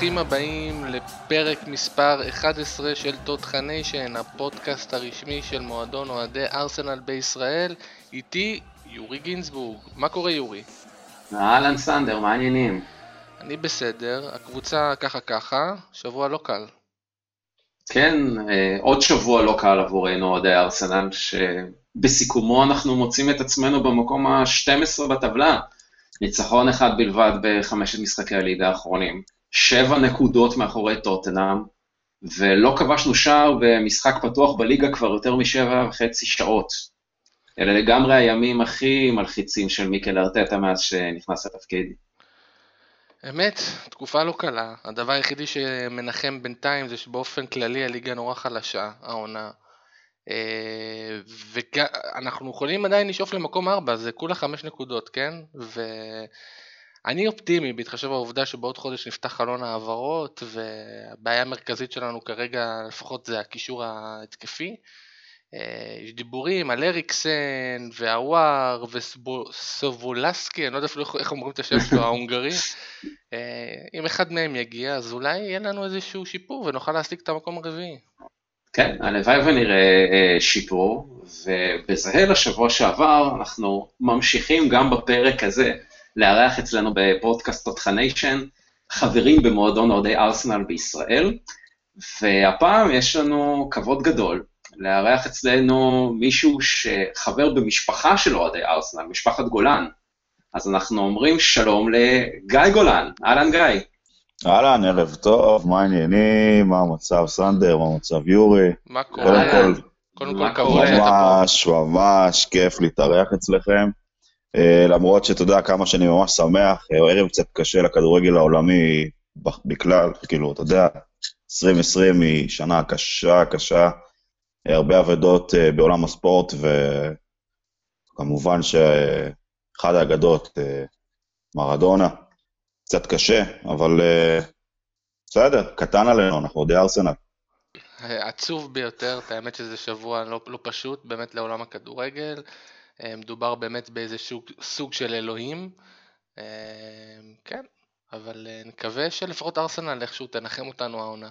ברוכים הבאים לפרק מספר 11 של תותחניישן, הפודקאסט הרשמי של מועדון אוהדי ארסנל בישראל. איתי יורי גינזבורג. מה קורה יורי? אהלן סנדר, מה העניינים? אני בסדר, הקבוצה ככה ככה, שבוע לא קל. כן, אה, עוד שבוע לא קל עבורנו אוהדי ארסנל, שבסיכומו אנחנו מוצאים את עצמנו במקום ה-12 בטבלה. ניצחון אחד בלבד בחמשת משחקי הליגה האחרונים. שבע נקודות מאחורי טוטנאם, ולא כבשנו שער במשחק פתוח בליגה כבר יותר משבע וחצי שעות. אלה לגמרי הימים הכי מלחיצים של מיקל ארטטה מאז שנכנס לתפקיד. אמת, תקופה לא קלה. הדבר היחידי שמנחם בינתיים זה שבאופן כללי הליגה נורא חלשה, העונה. אה, ואנחנו יכולים עדיין לשאוף למקום 4, זה כולה 5 נקודות, כן? ואני אופטימי בהתחשב בעובדה שבעוד חודש נפתח חלון העברות, והבעיה המרכזית שלנו כרגע לפחות זה הקישור ההתקפי. אה, יש דיבורים על אריקסן והוואר וסובולסקי, אני לא יודע אפילו איך אומרים את השם שלו, ההונגרי. אה, אם אחד מהם יגיע, אז אולי יהיה לנו איזשהו שיפור ונוכל להשיג את המקום הרביעי. כן, הלוואי ונראה אה, שיפור, ובזהה לשבוע שעבר אנחנו ממשיכים גם בפרק הזה לארח אצלנו בפודקאסט תותחניישן חברים במועדון אוהדי ארסנל בישראל, והפעם יש לנו כבוד גדול לארח אצלנו מישהו שחבר במשפחה של אוהדי ארסנל, משפחת גולן. אז אנחנו אומרים שלום לגיא גולן, אהלן גיא. אהלן, ערב טוב, מה העניינים, מה המצב סנדר, מה המצב יורי? מה קורה? קודם כל, קודם כל כבוד שאתה פה. ממש, ממש כיף להתארח אצלכם. Uh, למרות שאתה יודע כמה שאני ממש שמח, uh, ערב קצת קשה לכדורגל העולמי בכלל, כאילו, אתה יודע, 2020 היא שנה קשה, קשה, uh, הרבה אבדות בעולם הספורט, וכמובן שאחד האגדות, מרדונה, קצת קשה, אבל בסדר, קטן עלינו, אנחנו אוהדי ארסנל. עצוב ביותר, את האמת שזה שבוע לא, לא פשוט באמת לעולם הכדורגל. אה, מדובר באמת באיזה שוק, סוג של אלוהים. אה, כן, אבל נקווה שלפחות ארסנל איכשהו תנחם אותנו העונה.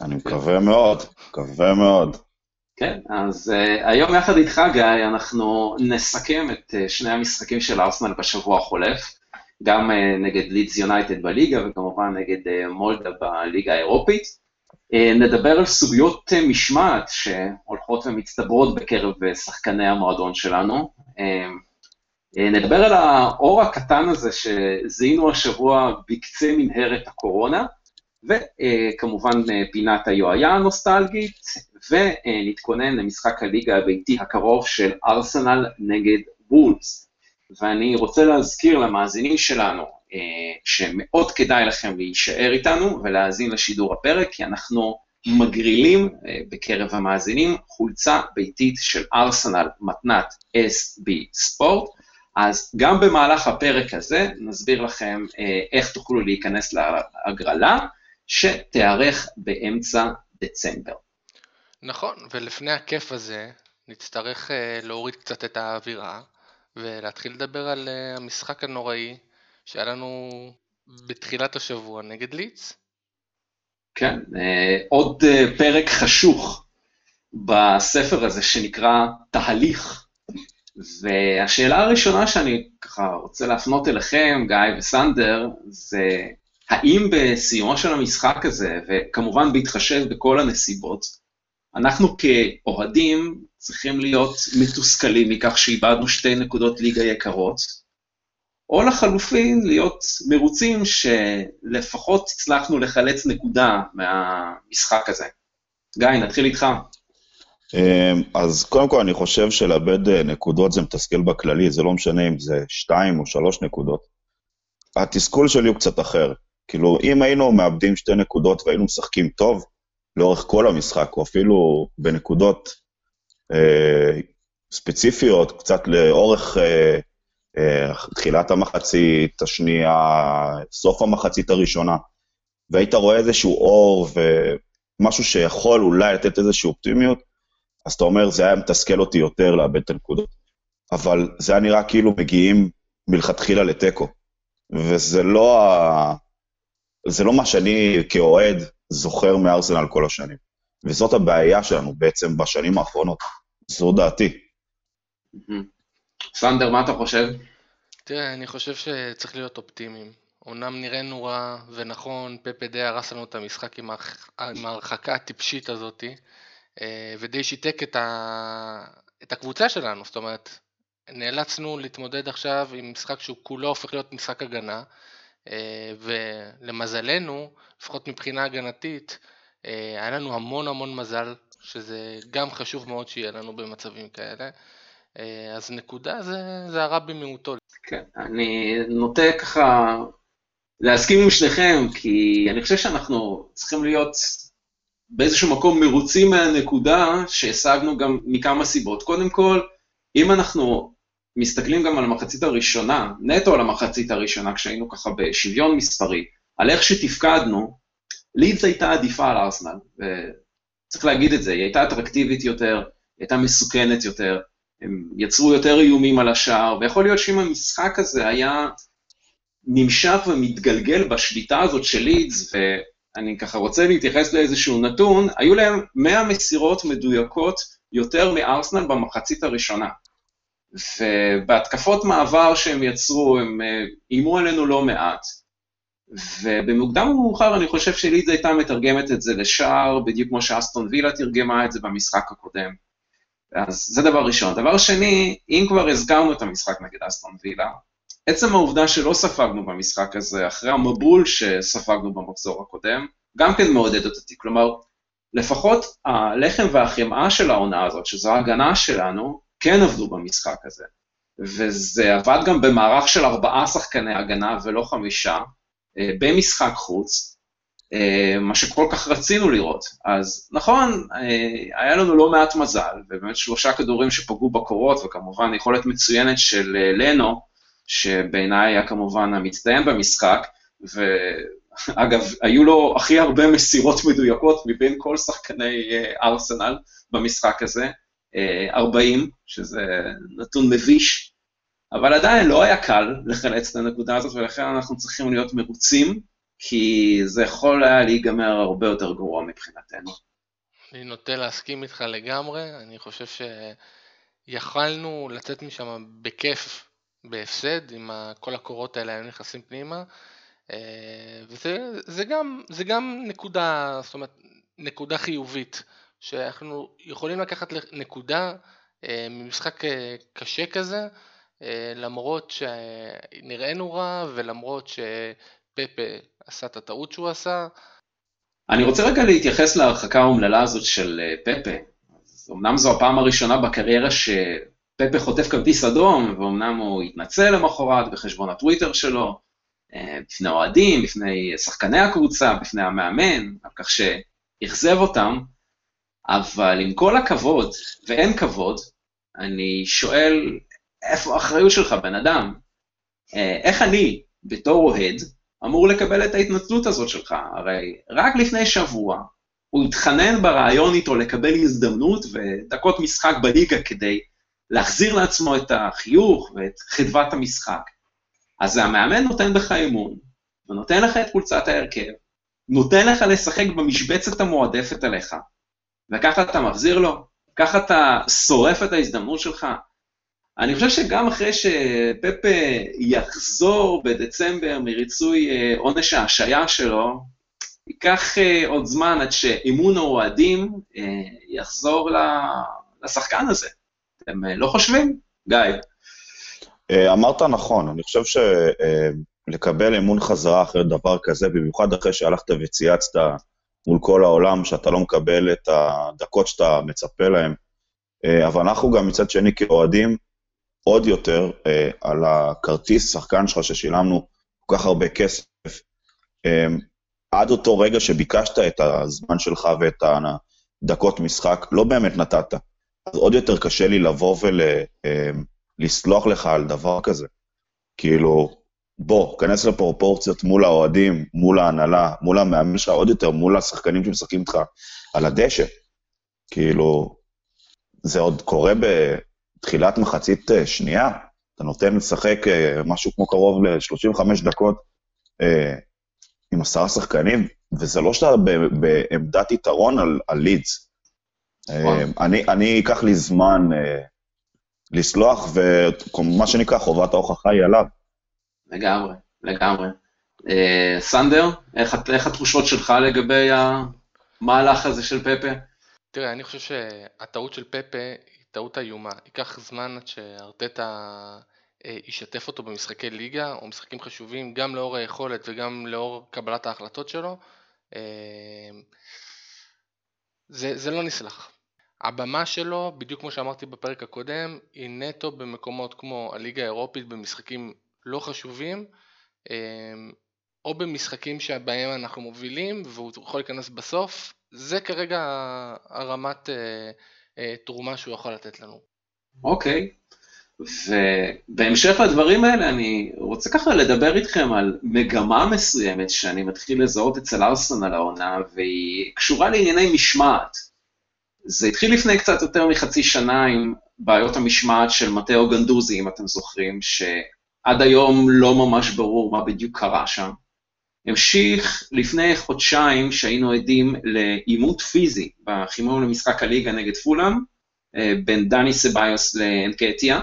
אני מקווה מאוד, מקווה מאוד. כן, אז uh, היום יחד איתך, גיא, אנחנו נסכם את uh, שני המשחקים של ארסנל בשבוע החולף. גם אה, נגד לידס יונייטד בליגה וכמובן נגד אה, מולדה בליגה האירופית. אה, נדבר על סוגיות משמעת שהולכות ומצטברות בקרב שחקני המועדון שלנו. נדבר על האור הקטן הזה שזיהינו השבוע בקצה מנהרת הקורונה, וכמובן פינת היועיה הנוסטלגית, ונתכונן למשחק הליגה הביתי הקרוב של ארסנל נגד וולס. ואני רוצה להזכיר למאזינים שלנו אה, שמאוד כדאי לכם להישאר איתנו ולהאזין לשידור הפרק, כי אנחנו מגרילים אה, בקרב המאזינים חולצה ביתית של ארסנל מתנת SB ספורט. אז גם במהלך הפרק הזה נסביר לכם אה, איך תוכלו להיכנס להגרלה, שתיארך באמצע דצמבר. נכון, ולפני הכיף הזה נצטרך אה, להוריד קצת את האווירה. ולהתחיל לדבר על אה, המשחק הנוראי שהיה לנו בתחילת השבוע נגד ליץ. כן, אה, עוד אה, פרק חשוך בספר הזה שנקרא תהליך. והשאלה הראשונה שאני ככה רוצה להפנות אליכם, גיא וסנדר, זה האם בסיומו של המשחק הזה, וכמובן בהתחשב בכל הנסיבות, אנחנו כאוהדים צריכים להיות מתוסכלים מכך שאיבדנו שתי נקודות ליגה יקרות, או לחלופין להיות מרוצים שלפחות הצלחנו לחלץ נקודה מהמשחק הזה. גיא, נתחיל איתך. אמ, אז קודם כל אני חושב שלאבד אה, נקודות זה מתסכל בכללי, זה לא משנה אם זה שתיים או שלוש נקודות. התסכול שלי הוא קצת אחר. כאילו, אם היינו מאבדים שתי נקודות והיינו משחקים טוב, לאורך כל המשחק, או אפילו בנקודות אה, ספציפיות, קצת לאורך אה, תחילת המחצית השנייה, סוף המחצית הראשונה, והיית רואה איזשהו אור ומשהו שיכול אולי לתת איזושהי אופטימיות, אז אתה אומר, זה היה מתסכל אותי יותר לאבד את הנקודות. אבל זה היה נראה כאילו מגיעים מלכתחילה לתיקו, וזה לא ה... זה לא מה שאני כאוהד זוכר מארסנל כל השנים. וזאת הבעיה שלנו בעצם בשנים האחרונות. זו דעתי. סנדר, מה אתה חושב? תראה, אני חושב שצריך להיות אופטימיים. אמנם נראינו רע, ונכון, פפה די הרס לנו את המשחק עם, ההרחקה הטיפשית הזאתי, אה, ודי שיתק את, ה... את הקבוצה שלנו, זאת אומרת, נאלצנו להתמודד עכשיו עם משחק שהוא כולו הופך להיות משחק הגנה, אה, ולמזלנו, לפחות מבחינה הגנתית, אה, היה לנו המון המון מזל, שזה גם חשוב מאוד שיהיה לנו במצבים כאלה. אז נקודה זה, זה הרע במיעוטו. כן, אני נוטה ככה להסכים עם שניכם, כי אני חושב שאנחנו צריכים להיות באיזשהו מקום מרוצים מהנקודה שהשגנו גם מכמה סיבות. קודם כל, אם אנחנו מסתכלים גם על המחצית הראשונה, נטו על המחצית הראשונה, כשהיינו ככה בשוויון מספרי, על איך שתפקדנו, לידס הייתה עדיפה על ארסנל, וצריך להגיד את זה, היא הייתה אטרקטיבית יותר, היא הייתה מסוכנת יותר, הם יצרו יותר איומים על השער, ויכול להיות שאם המשחק הזה היה נמשך ומתגלגל בשליטה הזאת של לידס, ואני ככה רוצה להתייחס לאיזשהו נתון, היו להם 100 מסירות מדויקות יותר מארסנל במחצית הראשונה. ובהתקפות מעבר שהם יצרו, הם אה, איימו עלינו לא מעט. ובמוקדם ומאוחר אני חושב שלידס הייתה מתרגמת את זה לשער, בדיוק כמו שאסטון וילה תרגמה את זה במשחק הקודם. אז זה דבר ראשון. דבר שני, אם כבר הזכרנו את המשחק נגד אסטון וילה, עצם העובדה שלא ספגנו במשחק הזה, אחרי המבול שספגנו במחזור הקודם, גם כן מעודדת אותי. כלומר, לפחות הלחם והחמאה של העונה הזאת, שזו ההגנה שלנו, כן עבדו במשחק הזה. וזה עבד גם במערך של ארבעה שחקני הגנה ולא חמישה, אה, במשחק חוץ, מה שכל כך רצינו לראות. אז נכון, אה, היה לנו לא מעט מזל, ובאמת שלושה כדורים שפגעו בקורות, וכמובן יכולת מצוינת של לנו, שבעיניי היה כמובן המצטיין במשחק, ואגב, היו לו הכי הרבה מסירות מדויקות מבין כל שחקני ארסנל במשחק הזה, 40, שזה נתון מביש, אבל עדיין לא היה קל לחלץ את הנקודה הזאת, ולכן אנחנו צריכים להיות מרוצים, כי זה יכול היה להיגמר הרבה יותר גרוע מבחינתנו. אני נוטה להסכים איתך לגמרי, אני חושב שיכלנו לצאת משם בכיף בהפסד, אם כל הקורות האלה היו נכנסים פנימה, אה, וזה זה גם, זה גם נקודה, זאת אומרת, נקודה חיובית, שאנחנו יכולים לקחת נקודה אה, ממשחק אה, קשה כזה, למרות שנראינו רע ולמרות שפפה עשה את הטעות שהוא עשה. אני רוצה רגע להתייחס להרחקה האומללה הזאת של פפה. אמנם זו הפעם הראשונה בקריירה ש... פפה חוטף כרטיס אדום, ואומנם הוא התנצל למחרת בחשבון הטוויטר שלו, אה, בפני אוהדים, בפני שחקני הקבוצה, בפני המאמן, על כך שאכזב אותם, אבל עם כל הכבוד, ואין כבוד, אני שואל, איפה האחריות שלך, בן אדם? אה, איך אני, בתור אוהד, אמור לקבל את ההתנצלות הזאת שלך? הרי רק לפני שבוע הוא התחנן ברעיון איתו לקבל הזדמנות ודקות משחק בליגה כדי להחזיר לעצמו את החיוך ואת חדוות המשחק. אז המאמן נותן בך אמון, ונותן לך את חולצת ההרכב, נותן לך לשחק במשבצת המועדפת עליך, וככה אתה מחזיר לו, ככה אתה שורף את ההזדמנות שלך. אני חושב שגם אחרי שפפה יחזור בדצמבר מריצוי אה, עונש ההשעיה שלו, ייקח אה, עוד זמן עד שאימון האוהדים אה, יחזור לשחקן הזה. אתם לא חושבים? גיא. אמרת נכון, אני חושב שלקבל אמון חזרה אחרי דבר כזה, במיוחד אחרי שהלכת וצייצת מול כל העולם, שאתה לא מקבל את הדקות שאתה מצפה להן, אבל אנחנו גם מצד שני כאוהדים, עוד יותר על הכרטיס שחקן שלך ששילמנו כל כך הרבה כסף. עד אותו רגע שביקשת את הזמן שלך ואת הדקות משחק, לא באמת נתת. אז עוד יותר קשה לי לבוא ולסלוח ול, אה, לך על דבר כזה. כאילו, בוא, כנס לפרופורציות מול האוהדים, מול ההנהלה, מול המאמן שלך, עוד יותר מול השחקנים שמשחקים איתך על הדשא. כאילו, זה עוד קורה בתחילת מחצית אה, שנייה, אתה נותן לשחק אה, משהו כמו קרוב ל-35 דקות עם עשרה שחקנים, וזה לא שאתה בעמדת יתרון על, על לידס. אני, אני אקח לי זמן אה, לסלוח, ומה שנקרא, חובת ההוכחה היא עליו. לגמרי, לגמרי. אה, סנדר, איך, איך התחושות שלך לגבי המהלך הזה של פפה? תראה, אני חושב שהטעות של פפה טעות איומה. ייקח זמן עד שארטטה אה, ישתף אותו במשחקי ליגה או משחקים חשובים, גם לאור היכולת וגם לאור קבלת ההחלטות שלו. אה, זה, זה לא נסלח. הבמה שלו, בדיוק כמו שאמרתי בפרק הקודם, היא נטו במקומות כמו הליגה האירופית במשחקים לא חשובים, אה, או במשחקים שבהם אנחנו מובילים והוא יכול להיכנס בסוף, זה כרגע הרמת תרומה שהוא יכול לתת לנו. אוקיי, ובהמשך לדברים האלה, אני רוצה ככה לדבר איתכם על מגמה מסוימת שאני מתחיל לזהות אצל ארסנל העונה, והיא קשורה לענייני משמעת. זה התחיל לפני קצת יותר מחצי שנה עם בעיות המשמעת של מטאו גנדוזי, אם אתם זוכרים, שעד היום לא ממש ברור מה בדיוק קרה שם. המשיך לפני חודשיים שהיינו עדים לעימות פיזי בחימום למשחק הליגה נגד פולאם, אה, בין דני סביוס לאנקטיה,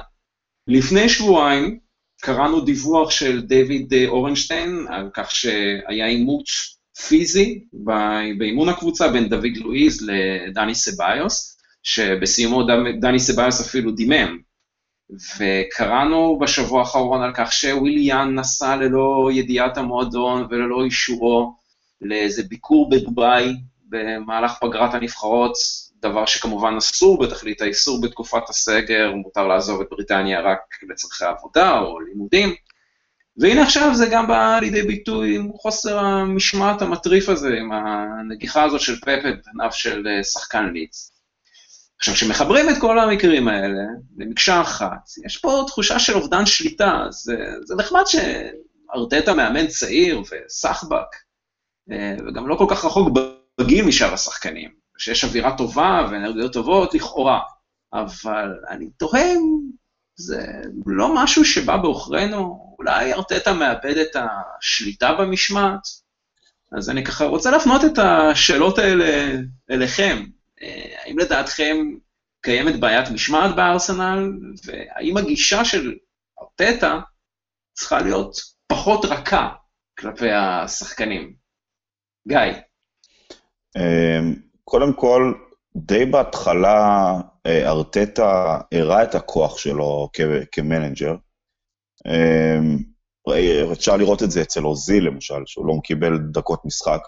לפני שבועיים קראנו דיווח של דיוויד אה, אורנשטיין על כך שהיה עימות פיזי באימון הקבוצה בין דוד לואיז לדני סביוס, שבסיומו דני סביוס אפילו דימם. וקראנו בשבוע האחרון על כך שוויליאן נסע ללא ידיעת המועדון וללא אישורו לאיזה ביקור בדובאי במהלך פגרת הנבחרות, דבר שכמובן אסור בתכלית האיסור בתקופת הסגר, מותר לעזוב את בריטניה רק לצורכי עבודה או לימודים. והנה עכשיו זה גם בא לידי ביטוי עם חוסר המשמעת המטריף הזה, עם הנגיחה הזאת של פפה בפניו של אה, שחקן ליץ. עכשיו, כשמחברים את כל המקרים האלה למקשה אחת, יש פה תחושה של אובדן שליטה, זה, זה נחמד שארטטה מאמן צעיר וסחבק, אה, וגם לא כל כך רחוק בגיל משאר השחקנים. שיש אווירה טובה ואנרגיות טובות לכאורה, אבל אני תוהה אם זה לא משהו שבא בעוכרינו, אולי ארטטה מאבד את השליטה במשמעת. אז אני ככה רוצה להפנות את השאלות האלה אליכם. אה, האם לדעתכם קיימת בעיית משמעת בארסנל, והאם הגישה של ארטטה צריכה להיות פחות רכה כלפי השחקנים? גיא. אמ, קודם כל, די בהתחלה אה, ארטטה הראה את הכוח שלו כמנג'ר. אמ, אפשר לראות את זה אצל אוזיל, למשל, שהוא לא קיבל דקות משחק,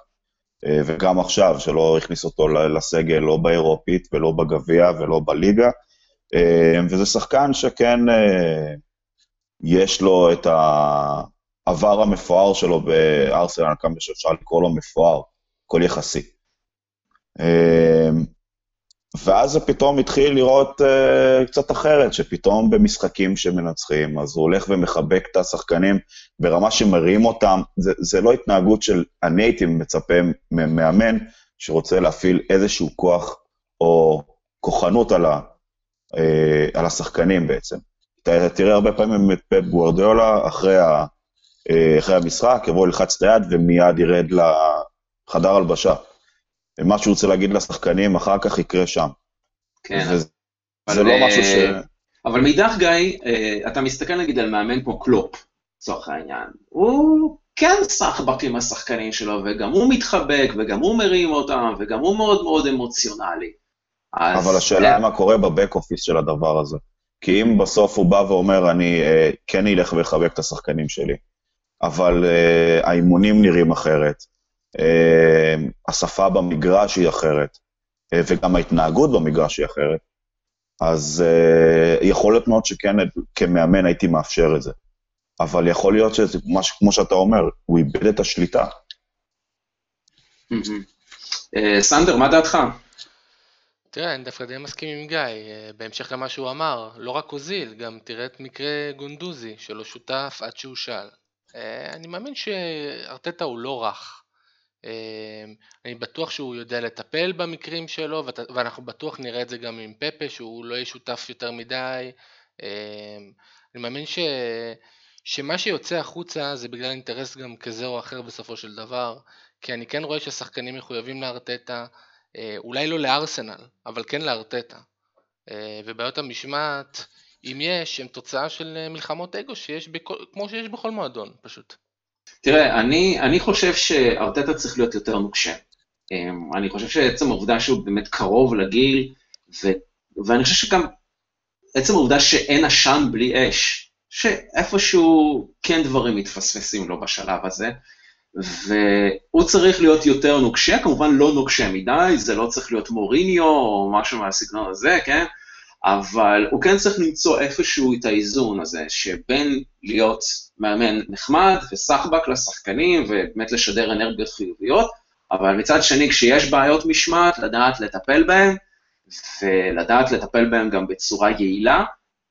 וגם עכשיו, שלא הכניס אותו לסגל, לא באירופית ולא בגביע ולא בליגה, אמ, וזה שחקן שכן אה, יש לו את העבר המפואר שלו בארסנל, כמה שאפשר לקרוא לו מפואר, הכל יחסי. ואז זה פתאום התחיל לראות uh, קצת אחרת, שפתאום במשחקים שמנצחים, אז הוא הולך ומחבק את השחקנים ברמה שמרים אותם. זה, זה לא התנהגות של, אני הייתי מצפה ממאמן שרוצה להפעיל איזשהו כוח או כוחנות על, ה, uh, על השחקנים בעצם. אתה תראה הרבה פעמים את פט גוורדיולה אחרי, ה, uh, אחרי המשחק, יבוא ללחץ את היד ומיד ירד לחדר הלבשה. מה שהוא רוצה להגיד לשחקנים, אחר כך יקרה שם. כן. וזה, זה לא משהו ש... אה, אבל מאידך, גיא, אה, אתה מסתכל נגיד על מאמן כמו קלופ, לצורך העניין. הוא כן סחבק עם השחקנים שלו, וגם הוא מתחבק, וגם הוא מרים אותם, וגם הוא מאוד מאוד אמוציונלי. אז... אבל השאלה היא מה קורה בבק אופיס של הדבר הזה. כי אם בסוף הוא בא ואומר, אני uh, כן אלך ואחבק את השחקנים שלי, אבל uh, האימונים נראים אחרת, אה, השפה במגרש היא אחרת, אה, וגם ההתנהגות במגרש היא אחרת, אז אה, יכול להיות מאוד שכן, כמאמן הייתי מאפשר את זה. אבל יכול להיות שזה, כמו שאתה אומר, הוא איבד את השליטה. סנדר, מה דעתך? תראה, אני דווקא די מסכים עם גיא, בהמשך למה שהוא אמר, לא רק אוזיל, גם תראה את מקרה גונדוזי, שלא שותף עד שהוא שאל. אני מאמין שארטטה הוא לא רך. אמ, אני בטוח שהוא יודע לטפל במקרים שלו, ואנחנו בטוח נראה את זה גם עם פפה, שהוא לא יהיה שותף יותר מדי. אמ, אני מאמין ש... שמה שיוצא החוצה זה בגלל אינטרס גם כזה או אחר בסופו של דבר, כי אני כן רואה שהשחקנים מחויבים לארטטה, אה, אולי לא לארסנל, אבל כן לארטטה. אה, ובעיות המשמעת, אם יש, הן תוצאה של אה, מלחמות אגו שיש בכל, כמו שיש בכל מועדון, פשוט. תראה, אני, אני חושב שארטטה צריך להיות יותר נוקשה. אני חושב שעצם העובדה שהוא באמת קרוב לגיל, ו, ואני חושב שגם עצם העובדה שאין עשן בלי אש, שאיפשהו כן דברים מתפספסים לו בשלב הזה, והוא צריך להיות יותר נוקשה, כמובן לא נוקשה מדי, זה לא צריך להיות מוריניו או משהו מהסגנון הזה, כן? אבל הוא כן צריך למצוא איפשהו את האיזון הזה, שבין להיות מאמן נחמד וסחבק לשחקנים ובאמת לשדר אנרגיות חיוביות, אבל מצד שני, כשיש בעיות משמעת, לדעת לטפל בהן, ולדעת לטפל בהן גם בצורה יעילה,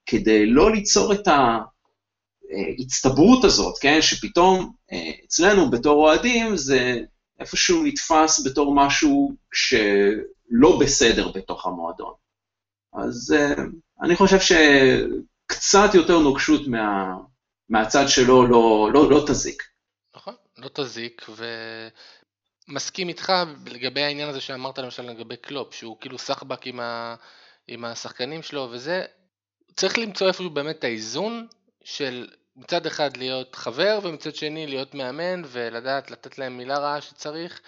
כדי לא ליצור את ההצטברות הזאת, כן, שפתאום אה, אצלנו בתור אוהדים זה איפשהו נתפס בתור משהו שלא בסדר בתוך המועדון. אז uh, אני חושב שקצת יותר נוקשות מה, מהצד שלו לא, לא, לא תזיק. נכון, לא תזיק, ומסכים איתך לגבי העניין הזה שאמרת למשל לגבי קלופ, שהוא כאילו סחבק עם, ה, עם השחקנים שלו וזה, צריך למצוא איפשהו באמת האיזון של מצד אחד להיות חבר ומצד שני להיות מאמן ולדעת לתת להם מילה רעה שצריך.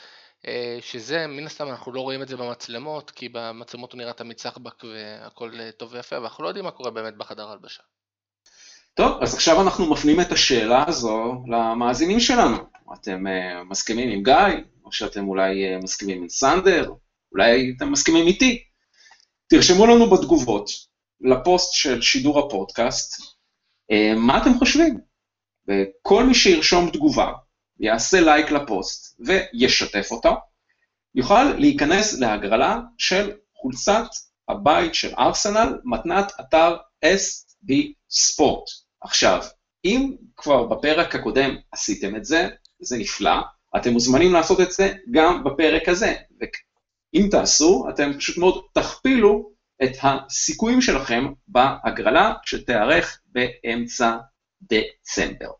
אה, שזה מן הסתם אנחנו לא רואים את זה במצלמות, כי במצלמות הוא נראה תמיד סחבק והכל אה, טוב ויפה, ואנחנו לא יודעים מה קורה באמת בחדר הלבשה. טוב, אז עכשיו אנחנו מפנים את השאלה הזו למאזינים שלנו. אתם uh, מסכימים עם גיא, או שאתם אולי uh, מסכימים עם סנדר, אולי אתם מסכימים איתי. תרשמו לנו בתגובות לפוסט של שידור הפודקאסט, uh, מה אתם חושבים? וכל מי שירשום תגובה, יעשה לייק לפוסט וישתף אותו, יוכל להיכנס להגרלה של חולצת הבית של ארסנל, מתנת אתר SB ספורט. עכשיו, אם כבר בפרק הקודם עשיתם את זה, זה נפלא, אתם מוזמנים לעשות את זה גם בפרק הזה. ואם תעשו, אתם פשוט מאוד תכפילו את הסיכויים שלכם בהגרלה שתיארך באמצע דצמבר.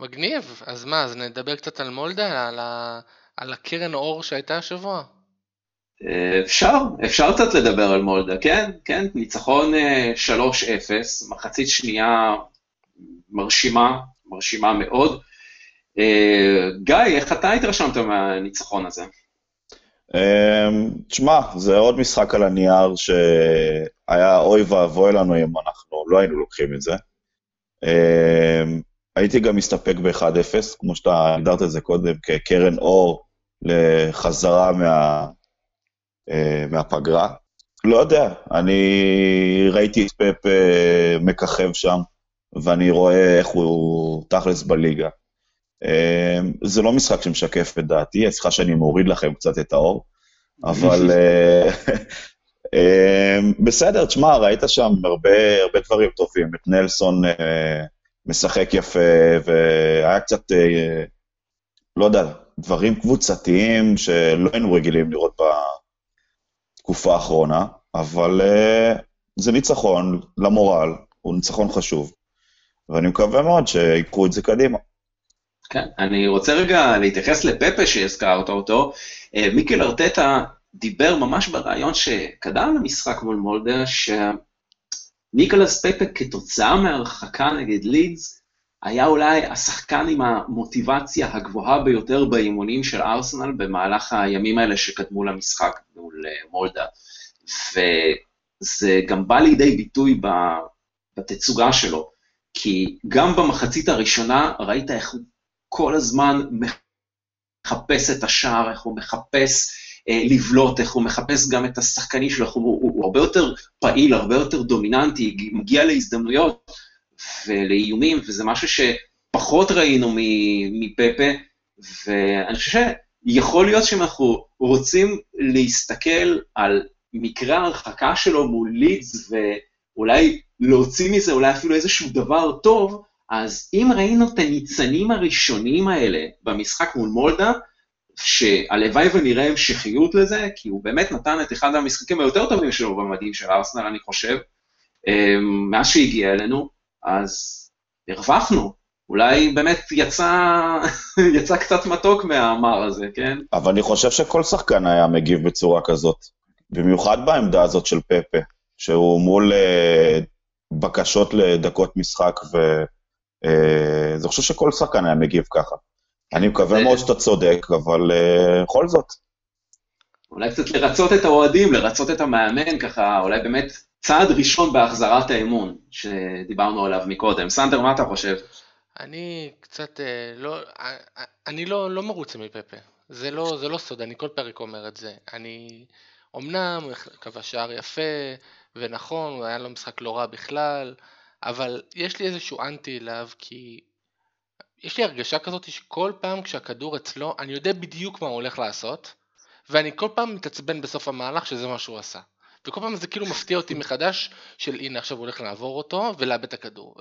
מגניב, אז מה, אז נדבר קצת על מולדה, על, ה... על הקרן אור שהייתה השבוע? אפשר, אפשר קצת לדבר על מולדה, כן, כן, ניצחון 3-0, אה, מחצית שנייה מרשימה, מרשימה מאוד. אה, גיא, איך אתה התרשמת מהניצחון הזה? אמ, תשמע, זה עוד משחק על הנייר שהיה אוי ואבוי לנו אם אנחנו לא היינו לוקחים את זה. הייתי גם מסתפק ב-1-0, כמו שאתה הגדרת את זה קודם, כקרן אור לחזרה מה, אה, מהפגרה. לא יודע, אני ראיתי את פפ אה, מככב שם, ואני רואה איך הוא תכלס בליגה. אה, זה לא משחק שמשקף את דעתי, סליחה שאני מוריד לכם קצת את האור, אבל בסדר, תשמע, ראית שם הרבה, הרבה דברים טובים. את נלסון משחק יפה, והיה קצת, אה, לא יודע, דברים קבוצתיים שלא היינו רגילים לראות בתקופה האחרונה, אבל אה, זה ניצחון למורל, הוא ניצחון חשוב, ואני מקווה מאוד שיקחו את זה קדימה. כן, אני רוצה רגע להתייחס לפפה שהזכרת אותו. אה, מיקל ארטטה דיבר ממש בריאיון שקדם למשחק מול מולדר, ניקולס פפה כתוצאה מהרחקה נגד לידס, היה אולי השחקן עם המוטיבציה הגבוהה ביותר באימונים של ארסנל במהלך הימים האלה שקדמו למשחק מול אה, מולדה. וזה גם בא לידי ביטוי בתצוגה שלו, כי גם במחצית הראשונה ראית איך הוא כל הזמן מחפש את השער, איך הוא מחפש לבלוט, איך הוא מחפש גם את השחקנים שלו, הוא, הוא, הוא הרבה יותר פעיל, הרבה יותר דומיננטי, מגיע להזדמנויות ולאיומים, וזה משהו שפחות ראינו מפפה, ואני חושב שיכול להיות שאם אנחנו רוצים להסתכל על מקרה ההרחקה שלו מול לידס, ואולי להוציא מזה אולי אפילו איזשהו דבר טוב, אז אם ראינו את הניצנים הראשונים האלה במשחק מול מולדה, שהלוואי ונראה המשכיות לזה, כי הוא באמת נתן את אחד המשחקים היותר טובים שלו במדים של ארסנל, אני חושב, אמ, מאז שהגיע אלינו, אז הרווחנו. אולי באמת יצא, יצא קצת מתוק מהמר הזה, כן? אבל אני חושב שכל שחקן היה מגיב בצורה כזאת. במיוחד בעמדה הזאת של פפה, שהוא מול uh, בקשות לדקות משחק, ואני uh, חושב שכל שחקן היה מגיב ככה. אני מקווה מאוד שאתה צודק, אבל uh, בכל זאת. אולי קצת לרצות את האוהדים, לרצות את המאמן, ככה, אולי באמת צעד ראשון בהחזרת האמון, שדיברנו עליו מקודם. סנדר, מה אתה חושב? אני קצת לא, אני לא, לא מרוצה מפפה. זה לא, זה לא סוד, אני כל פרק אומר את זה. אני, אמנם כבש שער יפה, ונכון, הוא היה לו משחק לא רע בכלל, אבל יש לי איזשהו אנטי אליו, כי יש לי הרגשה כזאת שכל פעם כשהכדור אצלו, אני יודע בדיוק מה הוא הולך לעשות, ואני כל פעם מתעצבן בסוף המהלך שזה מה שהוא עשה. וכל פעם זה כאילו מפתיע אותי מחדש, של הנה עכשיו הוא הולך לעבור אותו ולאבד את הכדור.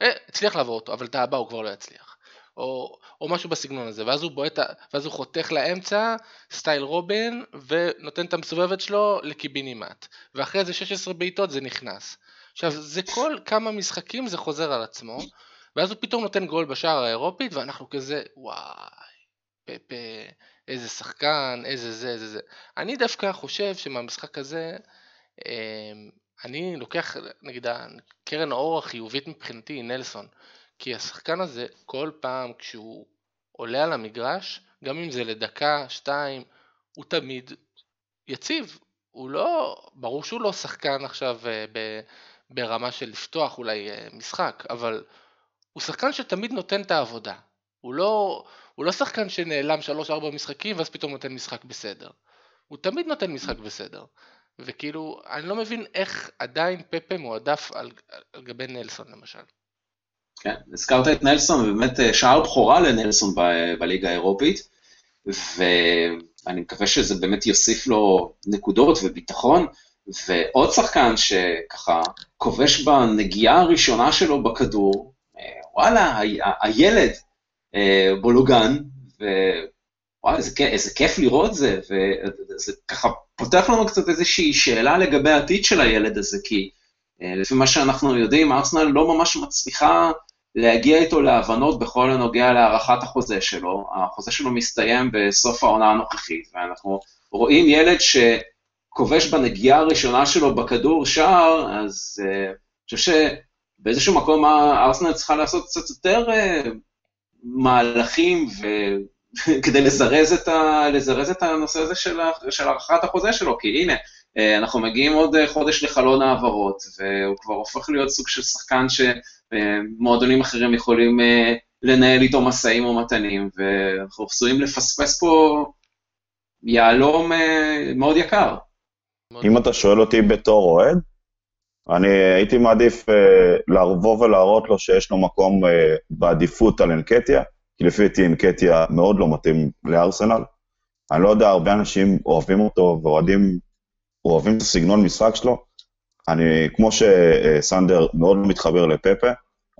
והצליח לעבור אותו, אבל את הבא הוא כבר לא יצליח. או, או משהו בסגנון הזה, ואז הוא בועט, ואז הוא חותך לאמצע, סטייל רובין, ונותן את המסובבת שלו לקיבינימט. ואחרי איזה 16 בעיטות זה נכנס. עכשיו, זה כל כמה משחקים זה חוזר על עצמו, ואז הוא פתאום נותן גול בשער האירופית, ואנחנו כזה, וואי, פפה, איזה שחקן, איזה זה, איזה זה. אני דווקא חושב שמהמשחק הזה, אמ, אני לוקח, נגיד, קרן האור החיובית מבחינתי היא נלסון. כי השחקן הזה, כל פעם כשהוא עולה על המגרש, גם אם זה לדקה, שתיים, הוא תמיד יציב. הוא לא, ברור שהוא לא שחקן עכשיו אה, ברמה של לפתוח אולי אה, משחק, אבל הוא שחקן שתמיד נותן את העבודה. הוא לא, הוא לא שחקן שנעלם 3-4 משחקים ואז פתאום נותן משחק בסדר. הוא תמיד נותן משחק בסדר. וכאילו, אני לא מבין איך עדיין פפה מועדף על, על גבי נלסון למשל. כן, הזכרת את נלסון, ובאמת אה, שער בכורה לנלסון ב- בליגה האירופית, ואני מקווה שזה באמת יוסיף לו נקודות וביטחון, ועוד שחקן שככה כובש בנגיעה הראשונה שלו בכדור, וואלה, הילד אה, בולוגן, ווואלה, איזה, איזה כיף לראות זה, וזה ככה פותח לנו קצת איזושהי שאלה לגבי העתיד של הילד הזה, כי לפי מה שאנחנו יודעים, ארסנל לא ממש מצליחה להגיע איתו להבנות בכל הנוגע להארכת החוזה שלו. החוזה שלו מסתיים בסוף העונה הנוכחית, ואנחנו רואים ילד שכובש בנגיעה הראשונה שלו בכדור שער, אז uh, אני חושב שבאיזשהו מקום ארסנל צריכה לעשות קצת יותר uh, מהלכים ו... כדי לזרז את, ה, לזרז את הנושא הזה של, של הארכת החוזה שלו, כי הנה, אה, אנחנו מגיעים עוד חודש לחלון העברות, והוא כבר הופך להיות סוג של שחקן שמועדונים אחרים יכולים אה, לנהל איתו משאים ומתנים, ואנחנו עשויים לפספס פה יהלום אה, מאוד יקר. אם אתה שואל אותי בתור אוהד, אני הייתי מעדיף לבוא ולהראות לו שיש לו מקום בעדיפות על אנקטיה, כי לפי דעתי אנקטיה מאוד לא מתאים לארסנל. אני לא יודע, הרבה אנשים אוהבים אותו ואוהדים, אוהבים את הסגנון משחק שלו, אני, כמו שסנדר מאוד מתחבר לפפה,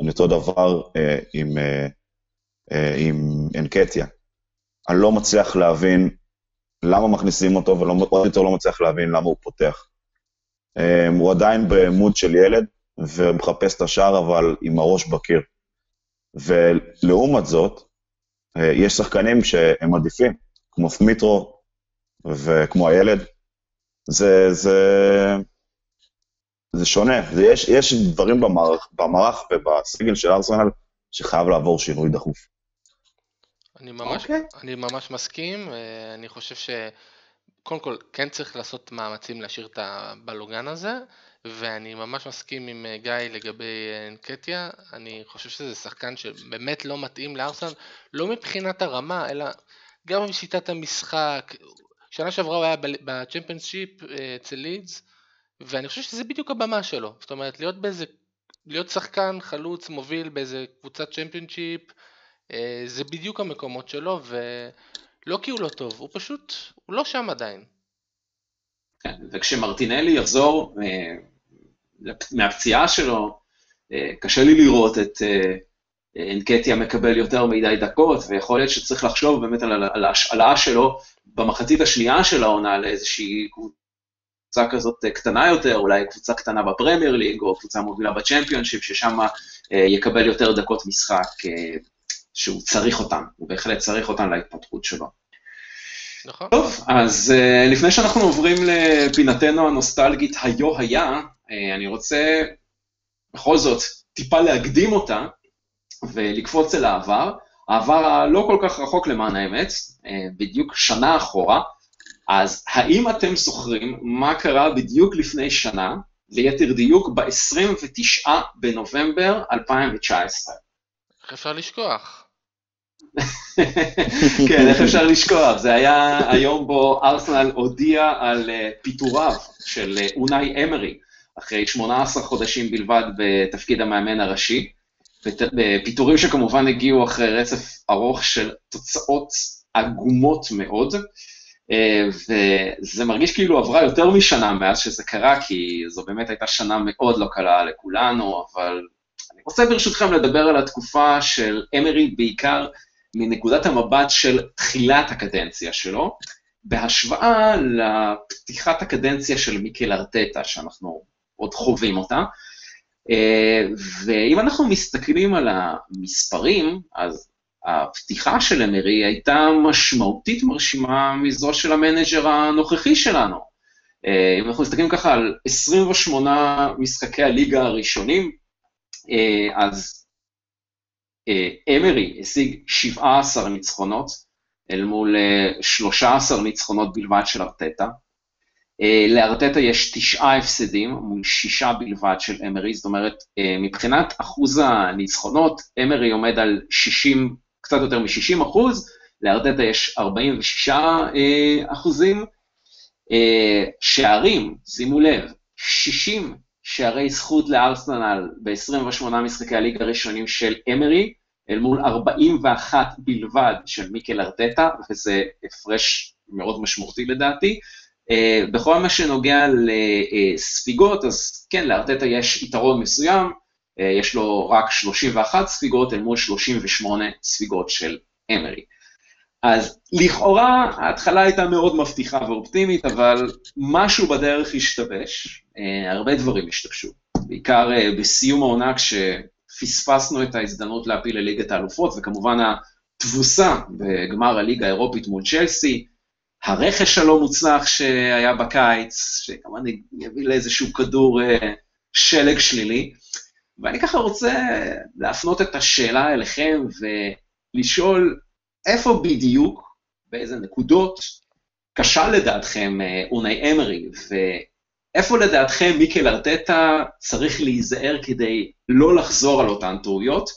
אני אותו דבר אה, עם, אה, אה, עם אנקטיה. אני לא מצליח להבין למה מכניסים אותו, ועוד יותר לא מצליח להבין למה הוא פותח. הוא עדיין במוד של ילד, ומחפש את השער, אבל עם הראש בקיר. ולעומת זאת, יש שחקנים שהם עדיפים, כמו פמיטרו וכמו הילד. זה, זה, זה שונה, זה יש, יש דברים במערך, במערך ובסגל של ארסנל שחייב לעבור שינוי דחוף. אני ממש, okay. אוקיי. אני ממש מסכים, אה, אני חושב שקודם כל כן צריך לעשות מאמצים להשאיר את הבלוגן הזה, ואני ממש מסכים עם אה, גיא לגבי אה, אנקטיה, אני חושב שזה שחקן שבאמת לא מתאים לארסנל, לא מבחינת הרמה, אלא גם בשיטת המשחק. שנה שעברה הוא היה בצ'מפיונשיפ אצל לידס, ואני חושב שזה בדיוק הבמה שלו, זאת אומרת להיות באיזה, להיות שחקן חלוץ מוביל באיזה קבוצת צ'מפיונשיפ, אה, זה בדיוק המקומות שלו, ולא כי הוא לא טוב, הוא פשוט, הוא לא שם עדיין. כן, וכשמרטינלי יחזור אה, מהפציעה שלו, אה, קשה לי לראות את אנקטיה מקבל יותר מדי דקות, ויכול להיות שצריך לחשוב באמת על, על ההשאלה שלו במחצית השנייה של העונה לאיזושהי קבוצה כזאת קטנה יותר, אולי קבוצה קטנה בפרמייר ליג, או קבוצה מובילה בצ'מפיונשיפ, ששם יקבל יותר דקות משחק שהוא צריך אותן, הוא בהחלט צריך אותן להתפתחות שלו. נכון. טוב, אז uh, לפני שאנחנו עוברים לפינתנו הנוסטלגית היו היה, uh, אני רוצה בכל זאת טיפה להקדים אותה ולקפוץ אל העבר. העבר הלא כל כך רחוק למען האמת, uh, בדיוק שנה אחורה, אז האם אתם זוכרים מה קרה בדיוק לפני שנה, ליתר דיוק ב-29 בנובמבר 2019? איך אפשר לשכוח? כן, איך אפשר לשכוח? זה היה היום בו ארסנל הודיע על אה, פיטוריו של אה, אונאי אמרי, אחרי 18 חודשים בלבד בתפקיד המאמן הראשי. פיטורים שכמובן הגיעו אחרי רצף ארוך של תוצאות עגומות מאוד, אה, וזה מרגיש כאילו עברה יותר משנה מאז שזה קרה, כי זו באמת הייתה שנה מאוד לא קלה לכולנו, אבל אני רוצה ברשותכם לדבר על התקופה של אמרי בעיקר מנקודת המבט של תחילת הקדנציה שלו, בהשוואה לפתיחת הקדנציה של מיקל ארטטה, שאנחנו עוד חווים אותה. אה, ואם אנחנו מסתכלים על המספרים, אז הפתיחה של אמרי הייתה משמעותית מרשימה מזו של המנג'ר הנוכחי שלנו. אה, אם אנחנו מסתכלים ככה על 28 משחקי הליגה הראשונים, אה, אז אמרי השיג 17 ניצחונות, אל מול 13 אה, ניצחונות בלבד של ארטטה. אה, לארטטה יש תשעה הפסדים מול שישה בלבד של אמרי, זאת אומרת, מבחינת אחוז הניצחונות, אמרי עומד על 60, קצת יותר מ-60 אחוז, לארטטה יש 46 אחוזים. שערים, שימו לב, 60 שערי זכות לארסנל ב-28 משחקי הליגה הראשונים של אמרי, אל מול 41 בלבד של מיקל ארטטה, וזה הפרש מאוד משמעותי לדעתי. Uh, בכל מה שנוגע לספיגות, אז כן, לארטטה יש יתרון מסוים, uh, יש לו רק 31 ספיגות אל מול 38 ספיגות של אמרי. אז לכאורה ההתחלה הייתה מאוד מבטיחה ואופטימית, אבל משהו בדרך השתבש, uh, הרבה דברים השתבשו, בעיקר בסיום העונה כש... פספסנו את ההזדמנות להפיל לליגת האלופות, וכמובן התבוסה בגמר הליגה האירופית מול צ'לסי, הרכש הלא מוצלח שהיה בקיץ, שכמובן יביא לאיזשהו כדור אה, שלג שלילי. ואני ככה רוצה להפנות את השאלה אליכם ולשאול איפה בדיוק, באיזה נקודות, כשל לדעתכם אה, אונאי אמרי, איפה לדעתכם מיקל ארטטה צריך להיזהר כדי לא לחזור על אותן טעויות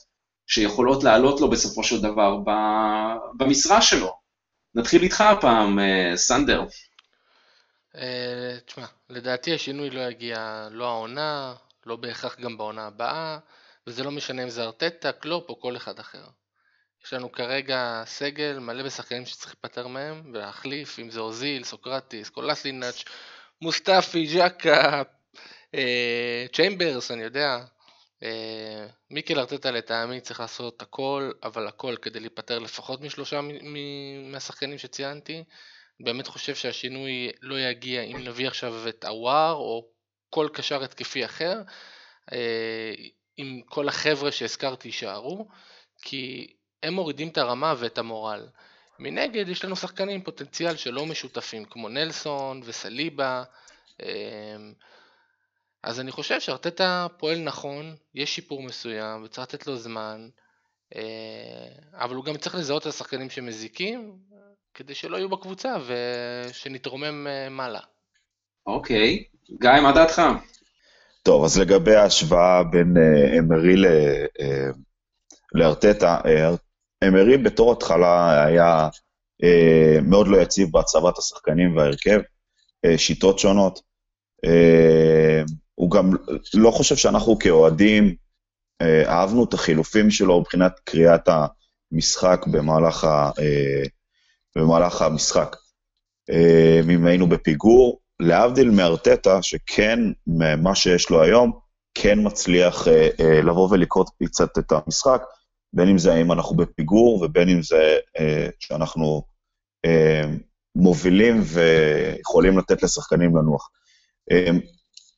שיכולות לעלות לו בסופו של דבר במשרה שלו? נתחיל איתך הפעם, אה, סנדר. אה, תשמע, לדעתי השינוי לא יגיע לא העונה, לא בהכרח גם בעונה הבאה, וזה לא משנה אם זה ארטטה, קלופ או כל אחד אחר. יש לנו כרגע סגל מלא בשחקנים שצריך להיפטר מהם ולהחליף, אם זה אוזיל, סוקרטיס, קולסלינאץ', מוסטפי, ג'קה, אה, צ'יימברס, אני יודע. אה, מיקל ארטטה לטעמי צריך לעשות הכל, אבל הכל כדי להיפטר לפחות משלושה מהשחקנים שציינתי. באמת חושב שהשינוי לא יגיע אם נביא עכשיו את הוואר או כל קשר התקפי אחר, אה, אם כל החבר'ה שהזכרתי יישארו, כי הם מורידים את הרמה ואת המורל. מנגד יש לנו שחקנים עם פוטנציאל שלא משותפים כמו נלסון וסליבה אמ, אז אני חושב שארטטה פועל נכון, יש שיפור מסוים וצריך לתת לו זמן אה, אבל הוא גם צריך לזהות את השחקנים שמזיקים כדי שלא יהיו בקבוצה ושנתרומם אה, מעלה. אוקיי, גיא, מה דעתך? טוב, אז לגבי ההשוואה בין אה, אמרי לארטטה, אמרי בתור התחלה היה אה, מאוד לא יציב בהצבת השחקנים וההרכב, אה, שיטות שונות. אה, הוא גם לא חושב שאנחנו כאוהדים אה, אהבנו את החילופים שלו מבחינת קריאת המשחק במהלך, ה, במהלך המשחק. אם היינו בפיגור, להבדיל מארטטה, שכן, מה שיש לו היום, כן מצליח לבוא ולקרוא קצת את המשחק, בין אם זה האם אנחנו בפיגור ובין אם זה אה, שאנחנו אה, מובילים ויכולים לתת לשחקנים לנוח.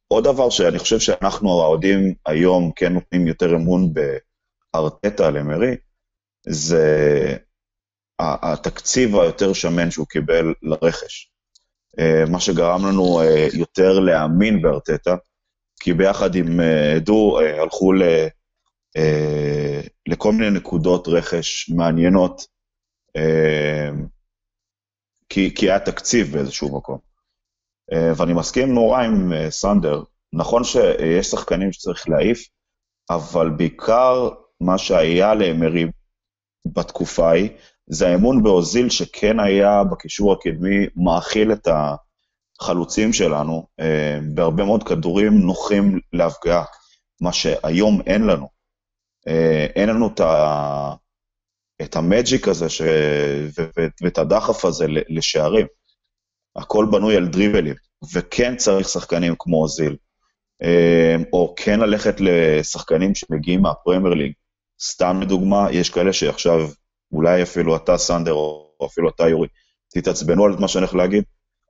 עוד דבר שאני חושב שאנחנו האוהדים היום כן נותנים יותר אמון בארטטה למרי, זה התקציב היותר שמן שהוא קיבל לרכש. אה, מה שגרם לנו אה, יותר להאמין בארטטה, כי ביחד עם אה, דו הלכו ל, לכל מיני נקודות רכש מעניינות, כי, כי היה תקציב באיזשהו מקום. ואני מסכים נורא עם סנדר, נכון שיש שחקנים שצריך להעיף, אבל בעיקר מה שהיה לאמרי בתקופה ההיא, זה האמון באוזיל שכן היה בקישור הקדמי מאכיל את החלוצים שלנו אה, בהרבה מאוד כדורים נוחים להפגעה, מה שהיום אין לנו. אה, אין לנו את, ה... את המג'יק הזה ש... ו... ואת הדחף הזה לשערים. הכל בנוי על דריבלים, וכן צריך שחקנים כמו אוזיל, אה, או כן ללכת לשחקנים שמגיעים מהפרמייר ליג. סתם לדוגמה, יש כאלה שעכשיו אולי אפילו אתה, סנדר, או אפילו אתה, יורי, תתעצבנו על מה שאני הולך להגיד,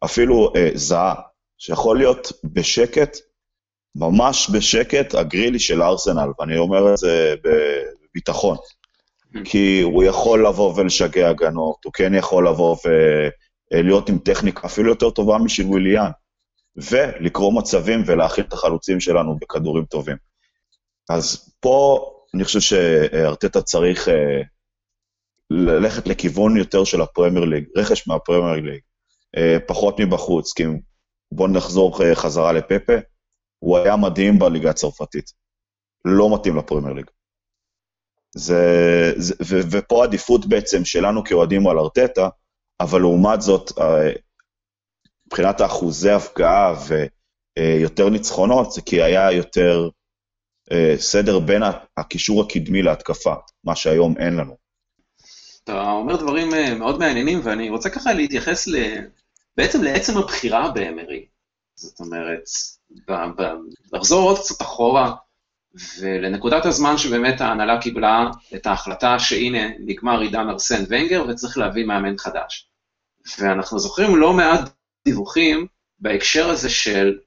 אפילו אה, זהה, שיכול להיות בשקט, ממש בשקט, הגרילי של ארסנל, ואני אומר את זה בביטחון. Mm-hmm. כי הוא יכול לבוא ולשגע הגנות, הוא כן יכול לבוא ולהיות עם טכניקה אפילו יותר טובה משל וויליאן, ולקרוא מצבים ולהכין את החלוצים שלנו בכדורים טובים. אז פה אני חושב שארטטה צריך אה, ללכת לכיוון יותר של הפרמייר ליג, רכש מהפרמייר ליג, אה, פחות מבחוץ, כי בואו נחזור אה, חזרה לפפה, הוא היה מדהים בליגה הצרפתית, לא מתאים לפרמייר ליג. זה, זה, ו, ופה עדיפות בעצם שלנו כאוהדים על ארטטה, אבל לעומת זאת, אה, מבחינת האחוזי הפגעה ויותר ניצחונות, זה כי היה יותר סדר בין הקישור הקדמי להתקפה, מה שהיום אין לנו. אתה אומר דברים אה, מאוד מעניינים, ואני רוצה ככה להתייחס ל... בעצם לעצם הבחירה באמרי. זאת אומרת, ב... ב... לחזור עוד קצת אחורה, ולנקודת הזמן שבאמת ההנהלה קיבלה את ההחלטה שהנה, נגמר עידן ארסן ונגר וצריך להביא מאמן חדש. ואנחנו זוכרים לא מעט דיווחים בהקשר הזה של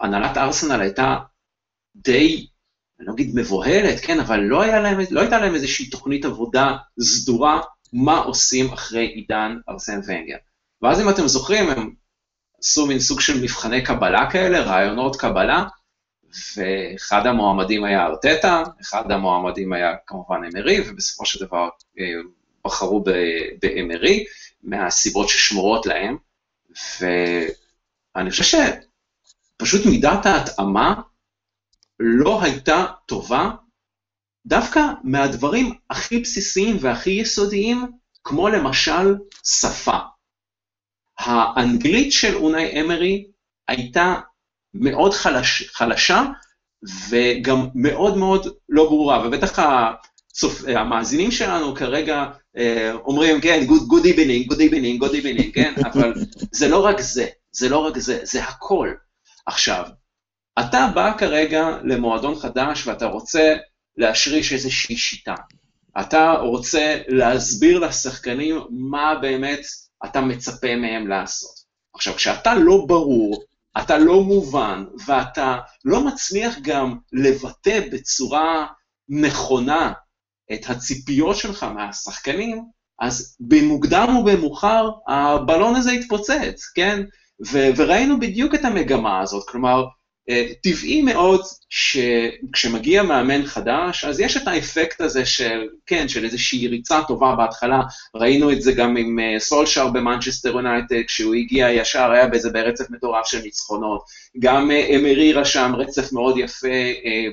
הנהלת ארסנל הייתה די אני לא אגיד מבוהלת, כן, אבל לא, להם, לא הייתה להם איזושהי תוכנית עבודה סדורה מה עושים אחרי עידן ארסן ונגר. ואז אם אתם זוכרים, הם עשו מין סוג של מבחני קבלה כאלה, רעיונות קבלה, ואחד המועמדים היה ארטטה, אחד המועמדים היה כמובן אמרי, ובסופו של דבר אה, בחרו באמרי, מהסיבות ששמורות להם, ואני חושב שפשוט מידת ההתאמה לא הייתה טובה דווקא מהדברים הכי בסיסיים והכי יסודיים, כמו למשל שפה. האנגלית של אונאי אמרי הייתה מאוד חלש, חלשה וגם מאוד מאוד לא ברורה, ובטח הצופ... המאזינים שלנו כרגע אה, אומרים, כן, good, good evening, good evening, good evening, כן, אבל זה לא רק זה, זה לא רק זה, זה הכל. עכשיו, אתה בא כרגע למועדון חדש ואתה רוצה להשריש איזושהי שיטה. אתה רוצה להסביר לשחקנים מה באמת אתה מצפה מהם לעשות. עכשיו, כשאתה לא ברור, אתה לא מובן, ואתה לא מצליח גם לבטא בצורה נכונה את הציפיות שלך מהשחקנים, אז במוקדם או במאוחר הבלון הזה יתפוצץ, כן? ו- וראינו בדיוק את המגמה הזאת, כלומר, טבעי מאוד שכשמגיע מאמן חדש, אז יש את האפקט הזה של, כן, של איזושהי ריצה טובה בהתחלה, ראינו את זה גם עם אה, סולשר במנצ'סטר יונייטד, כשהוא הגיע ישר היה באיזה ברצף מטורף של ניצחונות, גם אה, אמרי רשם רצף מאוד יפה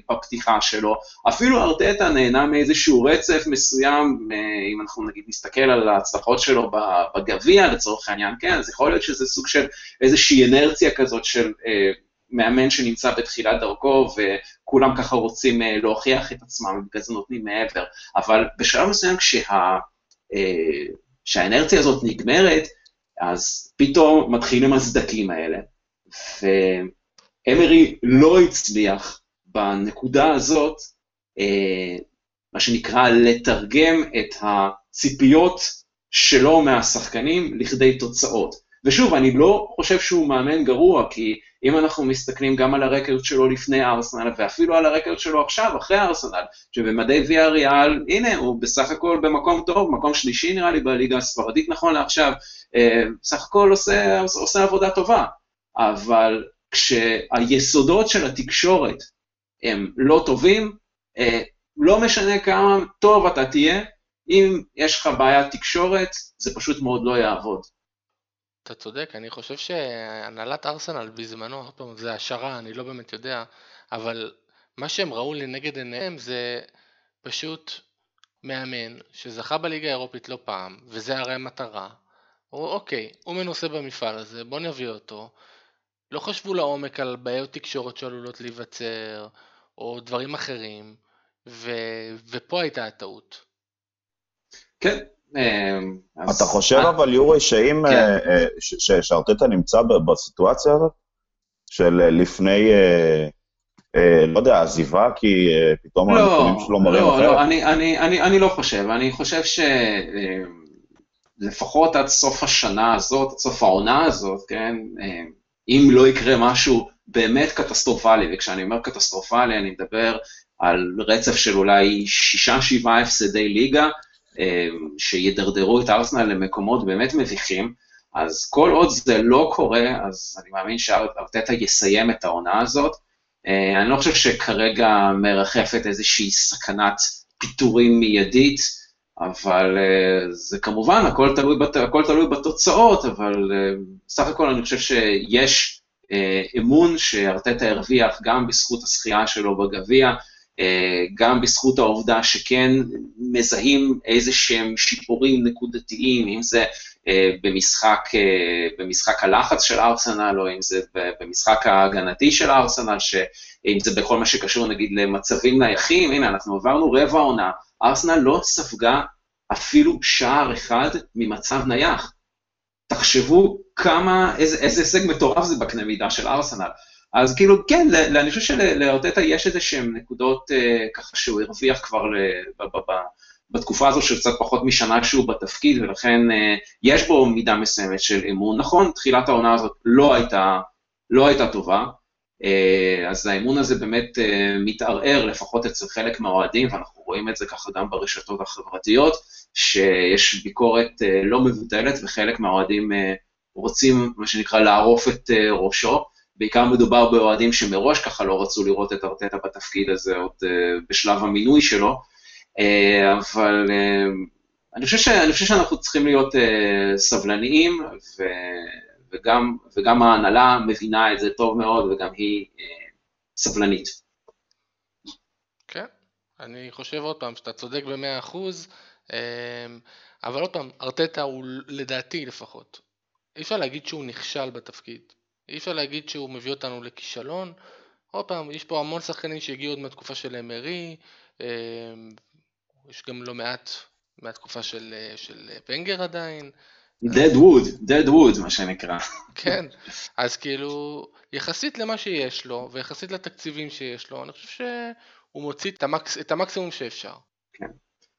בפתיחה שלו, אפילו ארטטה נהנה מאיזשהו רצף מסוים, אם אנחנו נגיד נסתכל על ההצלחות שלו בגביע לצורך העניין, כן, אז יכול להיות שזה סוג של איזושהי אנרציה כזאת של מאמן שנמצא בתחילת דרכו, וכולם ככה רוצים uh, להוכיח את עצמם, ובגלל זה נותנים מעבר. אבל בשלב מסוים כשה, כשהאנרציה הזאת נגמרת, אז פתאום מתחילים הסדקים האלה. ואמרי לא הצליח בנקודה הזאת, uh, מה שנקרא, לתרגם את הציפיות שלו מהשחקנים לכדי תוצאות. ושוב, אני לא חושב שהוא מאמן גרוע, כי אם אנחנו מסתכלים גם על הרקורד שלו לפני ארסנל, ואפילו על הרקורד שלו עכשיו, אחרי ארסנל, שבמדי ויה ריאל, הנה, הוא בסך הכל במקום טוב, מקום שלישי נראה לי בליגה הספרדית נכון לעכשיו, אה, בסך הכל עושה, עושה עבודה טובה, אבל כשהיסודות של התקשורת הם לא טובים, אה, לא משנה כמה טוב אתה תהיה, אם יש לך בעיית תקשורת, זה פשוט מאוד לא יעבוד. אתה צודק, אני חושב שהנהלת ארסנל בזמנו, עוד פעם, זה השערה, אני לא באמת יודע, אבל מה שהם ראו לנגד עיניהם זה פשוט מאמן שזכה בליגה האירופית לא פעם, וזה הרי המטרה. הוא אוקיי, הוא מנוסה במפעל הזה, בוא נביא אותו. לא חשבו לעומק על בעיות תקשורת שעלולות להיווצר, או דברים אחרים, ו... ופה הייתה הטעות. כן. אמ, אתה חושב אבל, יורי, שאם כן. אה, שארטטה נמצא בסיטואציה הזאת, של אה, לפני, אה, לא יודע, עזיבה, כי פתאום לא, הנתונים שלו מראים לא, אחרת? לא, אני, אני, לא חושב. אני חושב שלפחות עד סוף השנה הזאת, עד סוף העונה הזאת, כן, אם לא יקרה משהו באמת קטסטרופלי, וכשאני אומר קטסטרופלי, אני מדבר על רצף של אולי שישה, שבעה הפסדי ליגה, אה, שידרדרו את ארסנל למקומות באמת מביכים, אז כל עוד זה לא קורה, אז אני מאמין שארטטה יסיים את העונה הזאת. אה, אני לא חושב שכרגע מרחפת איזושהי סכנת פיטורים מיידית, אבל uh, זה כמובן, הכל תלוי, בת, הכל תלוי בתוצאות, אבל סך הכל אני חושב שיש אמון שארטטה הרוויח גם בזכות הזכייה שלו בגביע, גם בזכות העובדה שכן מזהים איזה שהם שיפורים נקודתיים, אם זה uh, במשחק, uh, במשחק הלחץ של ארסנל, או אם זה במשחק ההגנתי של ארסנל, אם זה בכל מה שקשור נגיד למצבים נייחים, הנה, אנחנו עברנו רבע עונה, ארסנל לא ספגה אפילו שער אחד ממצב נייח. תחשבו כמה, איזה הישג מטורף זה בקנה מידה של ארסנל. אז כאילו, כן, אני חושב שלארטטה יש איזה שהן נקודות אה, ככה שהוא הרוויח כבר בתקופה הזו של קצת פחות משנה שהוא בתפקיד, ולכן אה, יש בו מידה מסוימת של אמון. נכון, תחילת העונה הזאת לא הייתה, לא הייתה טובה, אה, אז האמון הזה באמת מתערער, לפחות אצל חלק מהאוהדים, ואנחנו רואים את זה ככה גם ברשתות החברתיות, שיש ביקורת לא מבוטלת, וחלק מהאוהדים רוצים, מה שנקרא, לערוף את ראשו. בעיקר מדובר באוהדים שמראש ככה לא רצו לראות את ארטטה בתפקיד הזה עוד בשלב המינוי שלו, אבל אני חושב, ש, אני חושב שאנחנו צריכים להיות סבלניים, ו... וגם, וגם ההנהלה מבינה את זה טוב מאוד, וגם היא אה, סבלנית. כן, אני חושב עוד פעם שאתה צודק במאה אחוז, אה, אבל עוד פעם, ארטטה הוא לדעתי לפחות, אי אפשר להגיד שהוא נכשל בתפקיד, אי אפשר להגיד שהוא מביא אותנו לכישלון, עוד פעם, יש פה המון שחקנים שהגיעו עוד מהתקופה של אמרי, אה, יש גם לא מעט מהתקופה של, אה, של ונגר עדיין, dead wood, dead wood מה שנקרא. כן, אז כאילו, יחסית למה שיש לו, ויחסית לתקציבים שיש לו, אני חושב שהוא מוציא את, המקס, את המקסימום שאפשר. כן.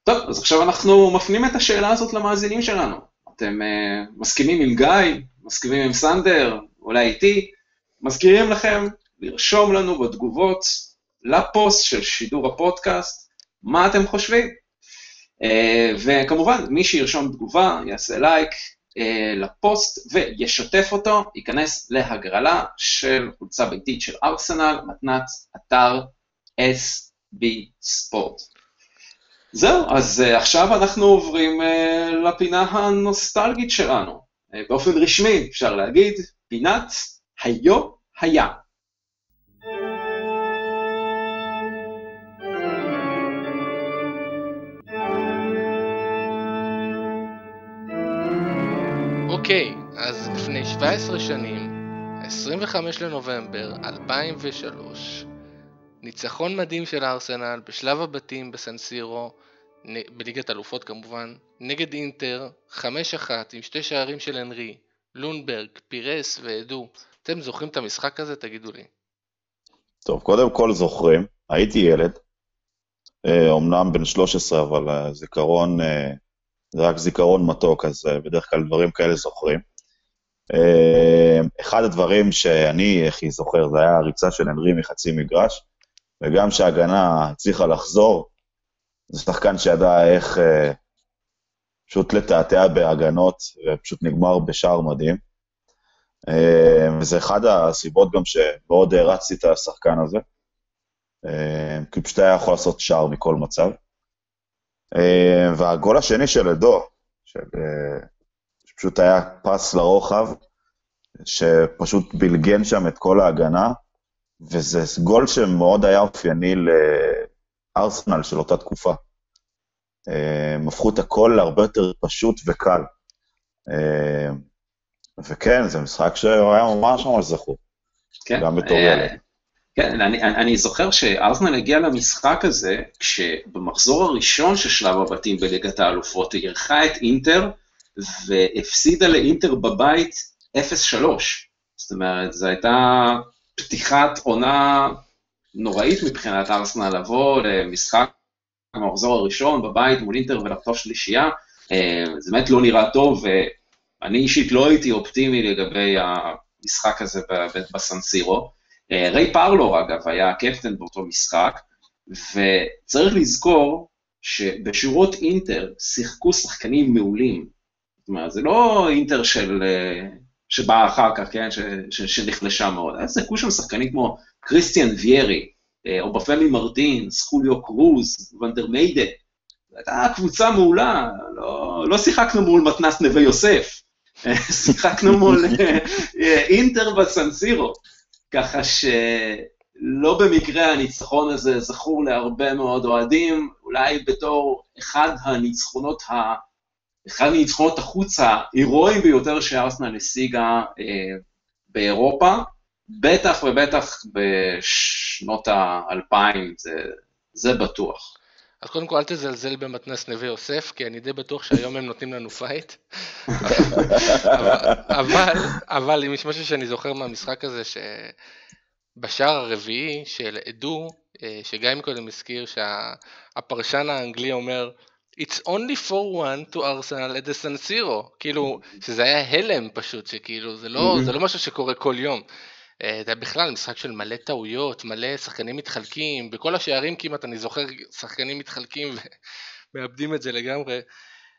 טוב, אז עכשיו אנחנו מפנים את השאלה הזאת למאזינים שלנו. אתם uh, מסכימים עם גיא, מסכימים עם סנדר, אולי איתי, מזכירים לכם לרשום לנו בתגובות לפוסט של שידור הפודקאסט, מה אתם חושבים. Uh, וכמובן, מי שירשום תגובה, יעשה לייק, אה, לפוסט וישתף אותו, ייכנס להגרלה של חולצה ביתית של ארסנל, מתנת אתר SB ספורט. זהו, אז uh, עכשיו אנחנו עוברים לפינה הנוסטלגית שלנו. Uh, באופן רשמי אפשר להגיד, פינת היו היה. אוקיי, אז לפני 17 שנים, 25 לנובמבר 2003, ניצחון מדהים של הארסנל בשלב הבתים בסנסירו, בליגת אלופות כמובן, נגד אינטר, 5-1 עם שתי שערים של הנרי, לונברג, פירס ועדו. אתם זוכרים את המשחק הזה? תגידו לי. טוב, קודם כל זוכרים, הייתי ילד, אומנם בן 13, אבל זיכרון זה רק זיכרון מתוק, אז בדרך כלל דברים כאלה זוכרים. אה, אחד הדברים שאני הכי זוכר, זה היה הריצה של הנרי מחצי מגרש, וגם כשההגנה הצליחה לחזור, זה שחקן שידע איך אה, פשוט לתעתע בהגנות, ופשוט נגמר בשער מדהים. אה, וזה אחד הסיבות גם שמאוד הערצתי את השחקן הזה, כי הוא פשוט היה יכול לעשות שער מכל מצב. והגול השני של עדו, שפשוט היה פס לרוחב, שפשוט בלגן שם את כל ההגנה, וזה גול שמאוד היה אופייני לארסנל של אותה תקופה. הם הפכו את הכל להרבה יותר פשוט וקל. וכן, זה משחק שהוא היה ממש ממש זכור, כן, גם בתור אה, ילד. כן, אני, אני זוכר שארסנל הגיע למשחק הזה, כשבמחזור הראשון של שלב הבתים בליגת האלופות, היא אירחה את אינטר, והפסידה לאינטר בבית 0-3. זאת אומרת, זו הייתה פתיחת עונה נוראית מבחינת ארסנל לבוא למשחק המחזור הראשון בבית מול אינטר ולחטוף שלישייה. אה, זה באמת לא נראה טוב, ואני אישית לא הייתי אופטימי לגבי המשחק הזה בסנסירו. אה, ריי פרלור, אגב, היה הקפטן באותו משחק, וצריך לזכור שבשורות אינטר שיחקו שחקנים מעולים, זאת אומרת, זה לא אינטר של, אה, שבא אחר כך, כן, ש, ש, שנחלשה מאוד, היה שיחקו שם שחקנים כמו קריסטיאן ויירי, אה, או בפמי מרטינס, חוליו קרוז, ונדר מיידה. זו הייתה קבוצה מעולה, לא, לא שיחקנו מול מתנס נווה יוסף, שיחקנו מול אה, אינטר בסנסירו, ככה שלא במקרה הניצחון הזה זכור להרבה מאוד אוהדים, אולי בתור אחד הניצחונות ה... אחד מניצחונות החוץ ההירואיים ביותר שארסנל השיגה אה, באירופה, בטח ובטח בשנות האלפיים, זה, זה בטוח. אז קודם כל אל תזלזל במתנס נווה יוסף, כי אני די בטוח שהיום הם נותנים לנו פייט. אבל, אבל אם יש משהו שאני זוכר מהמשחק הזה, שבשער הרביעי של עדו, אה, שגיא מקודם הזכיר שהפרשן האנגלי אומר, It's only 4-1 to Arsenal at the San Siro, כאילו, שזה היה הלם פשוט, שכאילו, זה לא, זה לא משהו שקורה כל יום. אה, זה היה בכלל משחק של מלא טעויות, מלא שחקנים מתחלקים, בכל השערים כמעט אני זוכר שחקנים מתחלקים ומאבדים את זה לגמרי.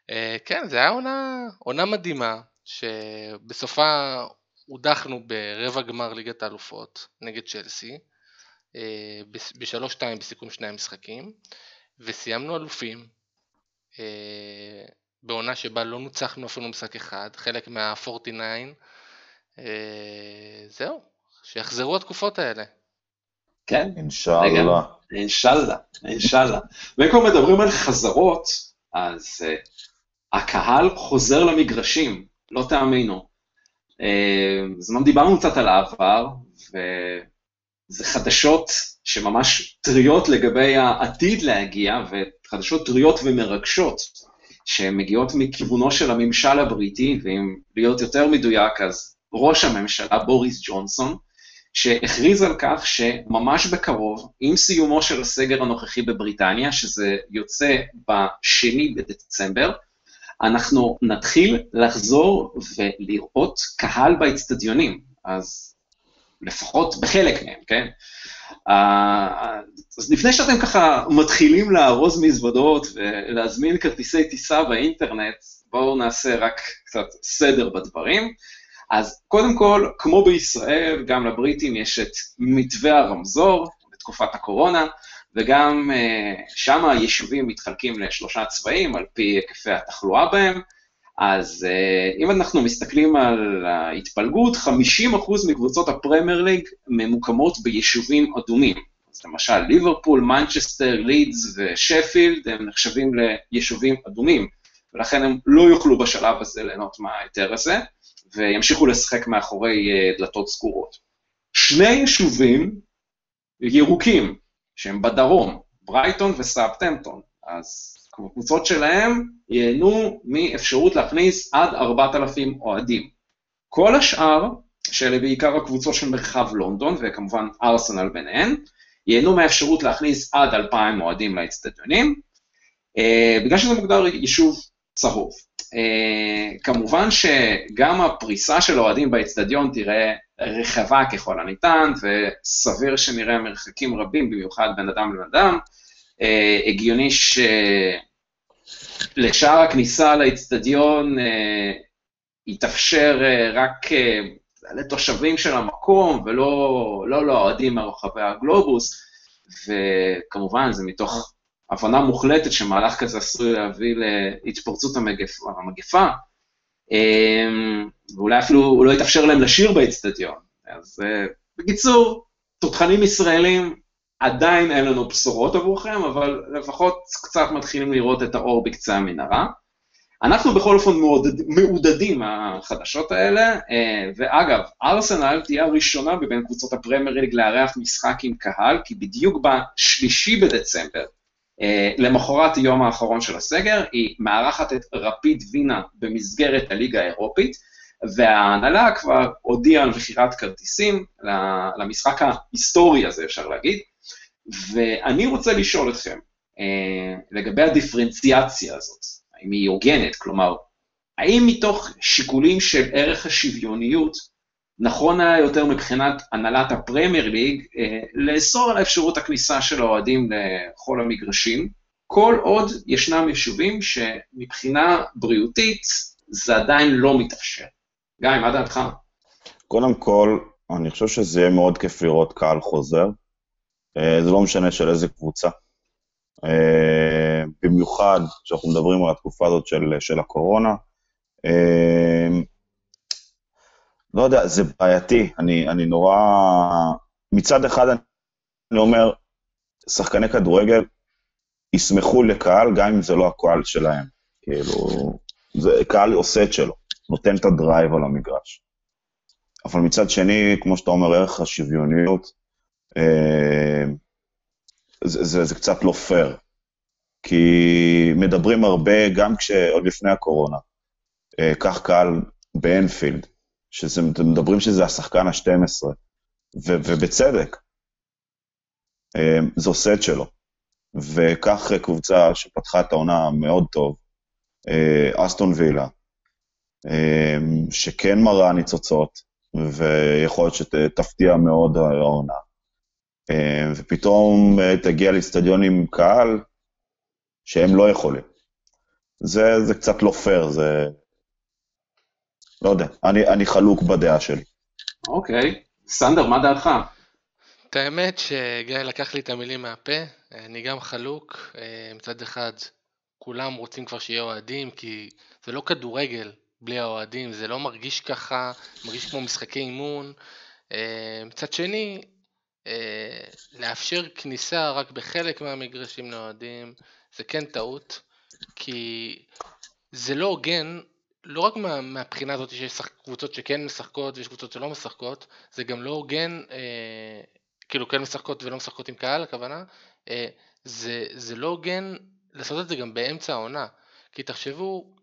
אה, כן, זה היה עונה, עונה מדהימה, שבסופה הודחנו ברבע גמר ליגת האלופות נגד צ'לסי, אה, ב-3-2 בסיכום שני המשחקים, וסיימנו אלופים, בעונה שבה לא נוצחנו אפילו משחק אחד, חלק מה-49, אה, זהו, שיחזרו התקופות האלה. כן, אינשאללה. אינשאללה, אינשאללה. ואם כבר מדברים על חזרות, אז uh, הקהל חוזר למגרשים, לא תאמינו. Uh, אז אמנם דיברנו קצת על העבר, וזה חדשות שממש טריות לגבי העתיד להגיע, וחדשות טריות ומרגשות, שמגיעות מכיוונו של הממשל הבריטי, ואם להיות יותר מדויק, אז ראש הממשלה בוריס ג'ונסון, שהכריז על כך שממש בקרוב, עם סיומו של הסגר הנוכחי בבריטניה, שזה יוצא בשני בדצמבר, אנחנו נתחיל לחזור ולראות קהל באצטדיונים. אז לפחות בחלק מהם, כן? אה, אז לפני שאתם ככה מתחילים לארוז מזוודות ולהזמין כרטיסי טיסה באינטרנט, בואו נעשה רק קצת סדר בדברים. אז קודם כל, כמו בישראל, גם לבריטים יש את מתווה הרמזור בתקופת הקורונה, וגם uh, שם היישובים מתחלקים לשלושה צבעים על פי היקפי התחלואה בהם. אז uh, אם אנחנו מסתכלים על ההתפלגות, 50% מקבוצות הפרמייר ליג ממוקמות ביישובים אדומים. אז למשל ליברפול, מנצ'סטר, לידס ושפילד הם נחשבים ליישובים אדומים, ולכן הם לא יוכלו בשלב הזה ליהנות מההיתר הזה, וימשיכו לשחק מאחורי אה, דלתות סגורות. שני יישובים ירוקים, שהם בדרום, ברייטון וסאותהמפטון, אז הקבוצות שלהם ייהנו מאפשרות להכניס עד 4,000 אוהדים. כל השאר, שאלה בעיקר הקבוצות של מרחב לונדון, וכמובן ארסנל ביניהן, ייהנו מהאפשרות להכניס עד 2,000 אוהדים לאצטדיונים. Uh, בגלל שזה מוגדר יישוב צהוב. Uh, כמובן שגם הפריסה של האוהדים באצטדיון תראה רחבה ככל הניתן, וסביר שנראה מרחקים רבים, במיוחד בין אדם לבן אדם. Uh, הגיוני שלשער הכניסה לאצטדיון uh, יתאפשר רק לתושבים של המקום, ולא לא לאוהדים מרחבי הגלובוס, וכמובן זה מתוך הבנה מוחלטת שמהלך כזה עשוי להביא להתפרצות המגפה, המגפה אמ, ואולי אפילו הוא לא יתאפשר להם לשיר באצטדיון. אז אה, בקיצור, תותחנים ישראלים, עדיין אין לנו בשורות עבורכם, אבל לפחות קצת מתחילים לראות את האור בקצה המנהרה. אנחנו בכל אופן מעודד, מעודדים מהחדשות האלה, אה, ואגב, ארסנל תהיה הראשונה מבין קבוצות הפרמייר ליג לארח משחק עם קהל, כי בדיוק בשלישי בדצמבר למחרת היום האחרון של הסגר, היא מארחת את רפיד וינה במסגרת הליגה האירופית, וההנהלה כבר הודיעה על מכירת כרטיסים למשחק ההיסטורי הזה, אפשר להגיד, ואני רוצה לשאול אתכם, אה, לגבי הדיפרנציאציה הזאת, האם היא הוגנת, כלומר, האם מתוך שיקולים של ערך השוויוניות, נכון היה יותר מבחינת הנהלת הפרמייר ליג אה, לאסור על האפשרות הכניסה של האוהדים לכל המגרשים, כל עוד ישנם יישובים שמבחינה בריאותית זה עדיין לא מתאפשר. גיא, מה דעתך? קודם כל, אני חושב שזה יהיה מאוד כיף לראות קהל חוזר. אה, זה לא משנה של איזה קבוצה. אה, במיוחד כשאנחנו מדברים על התקופה הזאת של, של הקורונה. לא יודע, זה בעייתי, אני, אני נורא... מצד אחד אני אומר, שחקני כדורגל ישמחו לקהל, גם אם זה לא הקהל שלהם. כאילו, זה, קהל עושה את שלו, נותן את ה drive על המגרש. אבל מצד שני, כמו שאתה אומר, ערך השוויוניות, אה, זה, זה, זה קצת לא פייר. כי מדברים הרבה, גם כשעוד לפני הקורונה, אה, קח קהל באנפילד, שאתם מדברים שזה השחקן ה-12, ובצדק. אמ, זה עושה את שלו. וכך קבוצה שפתחה את העונה מאוד טוב, אה, אסטון וילה, אמ, שכן מראה ניצוצות, ויכול להיות שתפתיע מאוד העונה. אמ, ופתאום אה, תגיע לאיצטדיון עם קהל שהם לא יכולים. זה, זה קצת לא פייר, זה, לא יודע, אני, אני חלוק בדעה שלי. אוקיי, סנדר, מה דעתך? את האמת שגיא לקח לי את המילים מהפה, אני גם חלוק, אה, מצד אחד כולם רוצים כבר שיהיה אוהדים, כי זה לא כדורגל בלי האוהדים, זה לא מרגיש ככה, מרגיש כמו משחקי אימון. אה, מצד שני, אה, לאפשר כניסה רק בחלק מהמגרשים לאוהדים, זה כן טעות, כי זה לא הוגן לא רק מה, מהבחינה הזאת שיש קבוצות שכן משחקות ויש קבוצות שלא משחקות, זה גם לא הוגן, אה, כאילו כן משחקות ולא משחקות עם קהל הכוונה, אה, זה, זה לא הוגן לעשות את זה גם באמצע העונה, כי תחשבו,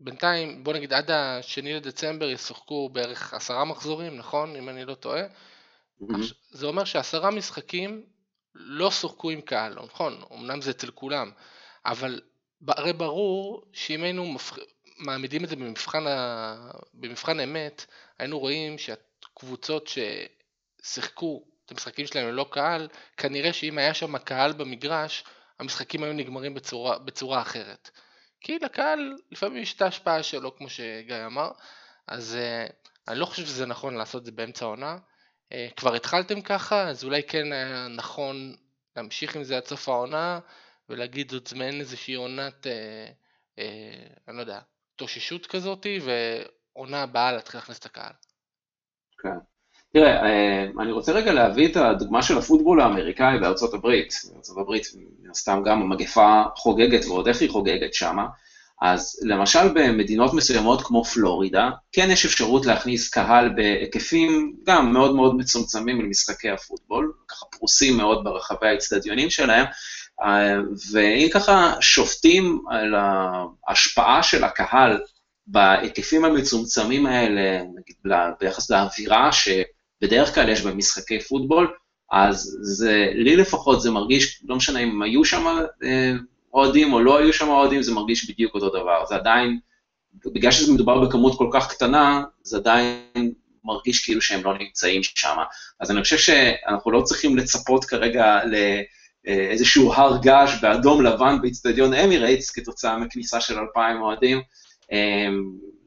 בינתיים בוא נגיד עד השני לדצמבר ישחקו בערך עשרה מחזורים, נכון? אם אני לא טועה, mm-hmm. זה אומר שעשרה משחקים לא שוחקו עם קהל, נכון? אמנם זה אצל כולם, אבל הרי ברור שאם היינו מפח... מעמידים את זה במבחן, ה... במבחן אמת, היינו רואים שהקבוצות ששיחקו את המשחקים שלהם ללא קהל, כנראה שאם היה שם קהל במגרש, המשחקים היו נגמרים בצורה, בצורה אחרת. כי לקהל לפעמים יש את ההשפעה שלו, כמו שגיא אמר, אז uh, אני לא חושב שזה נכון לעשות את זה באמצע העונה. Uh, כבר התחלתם ככה, אז אולי כן היה נכון להמשיך עם זה עד סוף העונה, ולהגיד זאת מעין איזושהי עונת, uh, uh, אני לא יודע, התאוששות כזאת, ועונה הבאה להתחיל להכניס את הקהל. כן. תראה, אה, אני רוצה רגע להביא את הדוגמה של הפוטבול האמריקאי בארצות הברית. בארצות הברית, מן הסתם גם המגפה חוגגת, ועוד איך היא חוגגת שמה. אז למשל במדינות מסוימות כמו פלורידה, כן יש אפשרות להכניס קהל בהיקפים גם מאוד מאוד מצומצמים למשחקי הפוטבול, ככה פרוסים מאוד ברחבי האצטדיונים שלהם, ואם ככה שופטים על ההשפעה של הקהל בהיקפים המצומצמים האלה, נגיד ביחס לאווירה שבדרך כלל יש במשחקי פוטבול, אז זה, לי לפחות זה מרגיש, לא משנה אם היו שם אה, אוהדים או לא היו שם אוהדים, זה מרגיש בדיוק אותו דבר. זה עדיין, בגלל שזה מדובר בכמות כל כך קטנה, זה עדיין מרגיש כאילו שהם לא נמצאים שם. אז אני חושב שאנחנו לא צריכים לצפות כרגע לאיזשהו הר געש באדום לבן באיצטדיון אמירייטס כתוצאה מכניסה של 2,000 אוהדים. הם,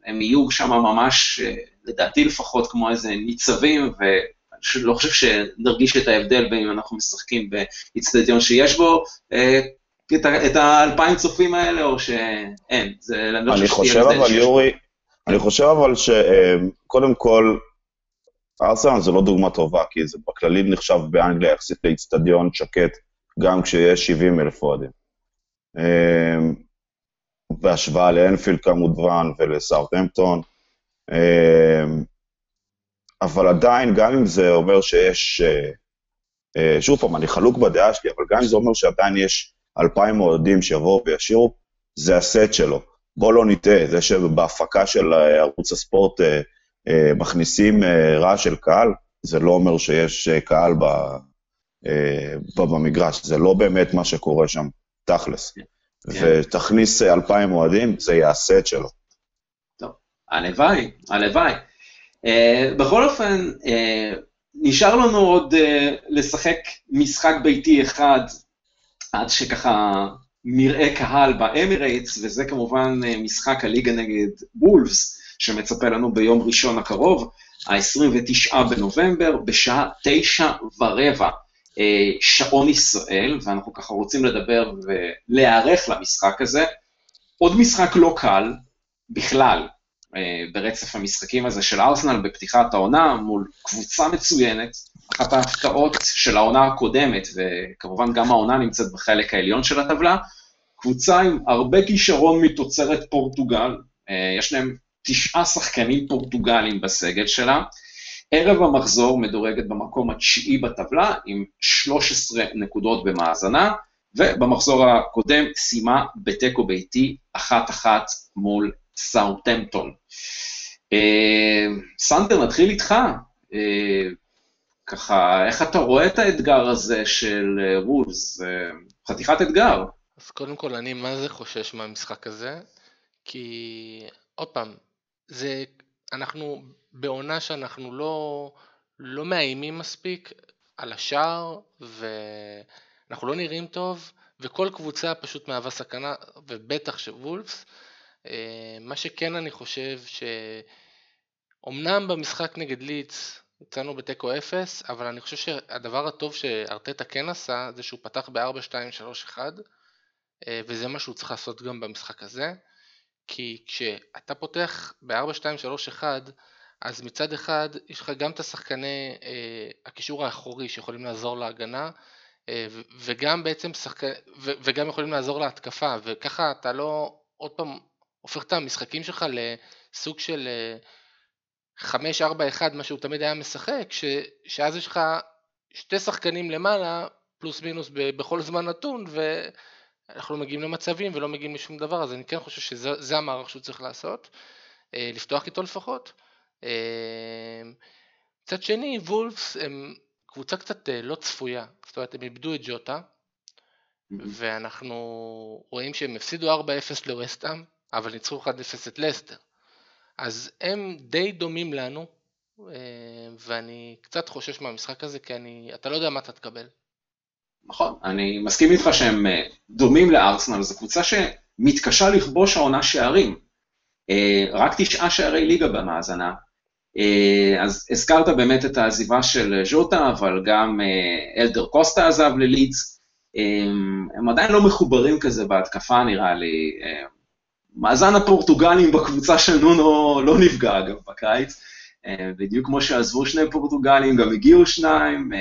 הם יהיו שם ממש, לדעתי לפחות, כמו איזה ניצבים, ואני לא חושב שנרגיש את ההבדל בין אם אנחנו משחקים באיצטדיון שיש בו אה, את האלפיים צופים האלה, או שאין. זה, אני לא חושב שתהיה אבל, יורי, אני חושב אבל שקודם כל, ארסנל זה לא דוגמה טובה, כי זה בכללי נחשב באנגליה יחסית לאיצטדיון שקט, גם כשיש 70 אלף אוהדים. אמ, בהשוואה לאנפילד כמובן ולסאוטהמפטון. אמ, אבל עדיין, גם אם זה אומר שיש, אה, אה, שוב פעם, אני חלוק בדעה שלי, אבל גם אם זה אומר שעדיין יש אלפיים אוהדים שיבואו וישירו, זה הסט שלו. בוא לא נטעה, זה שבהפקה של אה, ערוץ הספורט מכניסים רעש של קהל, זה לא אומר שיש קהל ב, במגרש, זה לא באמת מה שקורה שם, תכלס. כן. ותכניס אלפיים אוהדים, זה יעשה את שלו. טוב, הלוואי, הלוואי. Uh, בכל אופן, נשאר לנו עוד לשחק משחק ביתי אחד, עד שככה נראה קהל באמירייטס, וזה כמובן משחק הליגה נגד וולפס, שמצפה לנו ביום ראשון הקרוב, ה-29 בנובמבר, בשעה תשע ורבע. אה, שעון ישראל, ואנחנו ככה רוצים לדבר ולהיערך למשחק הזה. עוד משחק לא קל בכלל אה, ברצף המשחקים הזה של ארסנל בפתיחת העונה מול קבוצה מצוינת, אחת ההפתעות של העונה הקודמת, וכמובן גם העונה נמצאת בחלק העליון של הטבלה, קבוצה עם הרבה כישרון מתוצרת פורטוגל, אה, יש להם תשעה שחקנים פורטוגלים בסגל שלה, ערב המחזור מדורגת במקום התשיעי בטבלה עם 13 נקודות במאזנה, ובמחזור הקודם סיימה בתיקו ביתי אחת-אחת מול סאוטמפטון. אה, סנטר, נתחיל איתך. אה, ככה, איך אתה רואה את האתגר הזה של אה, וולס? חתיכת אתגר. אז קודם כל, אני מה זה חושש מהמשחק הזה? כי, עוד פעם, זה, אנחנו בעונה שאנחנו לא, לא מאיימים מספיק על השער, ואנחנו לא נראים טוב, וכל קבוצה פשוט מהווה סכנה, ובטח שוולפס. אה, מה שכן אני חושב, שאומנם במשחק נגד לידס יצאנו בתיקו 0, אבל אני חושב שהדבר הטוב שארטטה כן עשה, זה שהוא פתח ב-4-2-3-1, אה, וזה מה שהוא צריך לעשות גם במשחק הזה. כי כשאתה פותח ב-4-2-3-1, אז מצד אחד יש לך גם את השחקני אה, הקישור האחורי שיכולים לעזור להגנה אה, וגם בעצם שחק... ו, וגם יכולים לעזור להתקפה וככה אתה לא עוד פעם הופך את המשחקים שלך לסוג של אה, 5-4-1 מה שהוא תמיד היה משחק ש... שאז יש לך שתי שחקנים למעלה פלוס מינוס ב... בכל זמן נתון ואנחנו לא מגיעים למצבים ולא מגיעים לשום דבר אז אני כן חושב שזה המערך שהוא צריך לעשות אה, לפתוח איתו לפחות אמ, מצד שני, וולפס הם קבוצה קצת אה, לא צפויה, זאת אומרת הם איבדו את ג'וטה, ואנחנו רואים שהם הפסידו 4-0 לווסטאם, אבל ניצחו 1-0 את לסטר. אז הם די דומים לנו, ואני קצת חושש מהמשחק הזה, כי אני, אתה לא יודע מה אתה תקבל. נכון, אני מסכים איתך שהם אה, דומים לארסנל, זו קבוצה שמתקשה לכבוש העונה שערים. אה, רק תשעה שערי ליגה במאזנה, אה, אז הזכרת באמת את העזיבה של ז'וטה, אבל גם אלדר קוסטה עזב ללידס. הם עדיין לא מחוברים כזה בהתקפה, נראה לי. מאזן הפורטוגלים בקבוצה של נונו לא נפגע, אגב, בקיץ. בדיוק כמו שעזבו שני פורטוגלים, גם הגיעו שניים.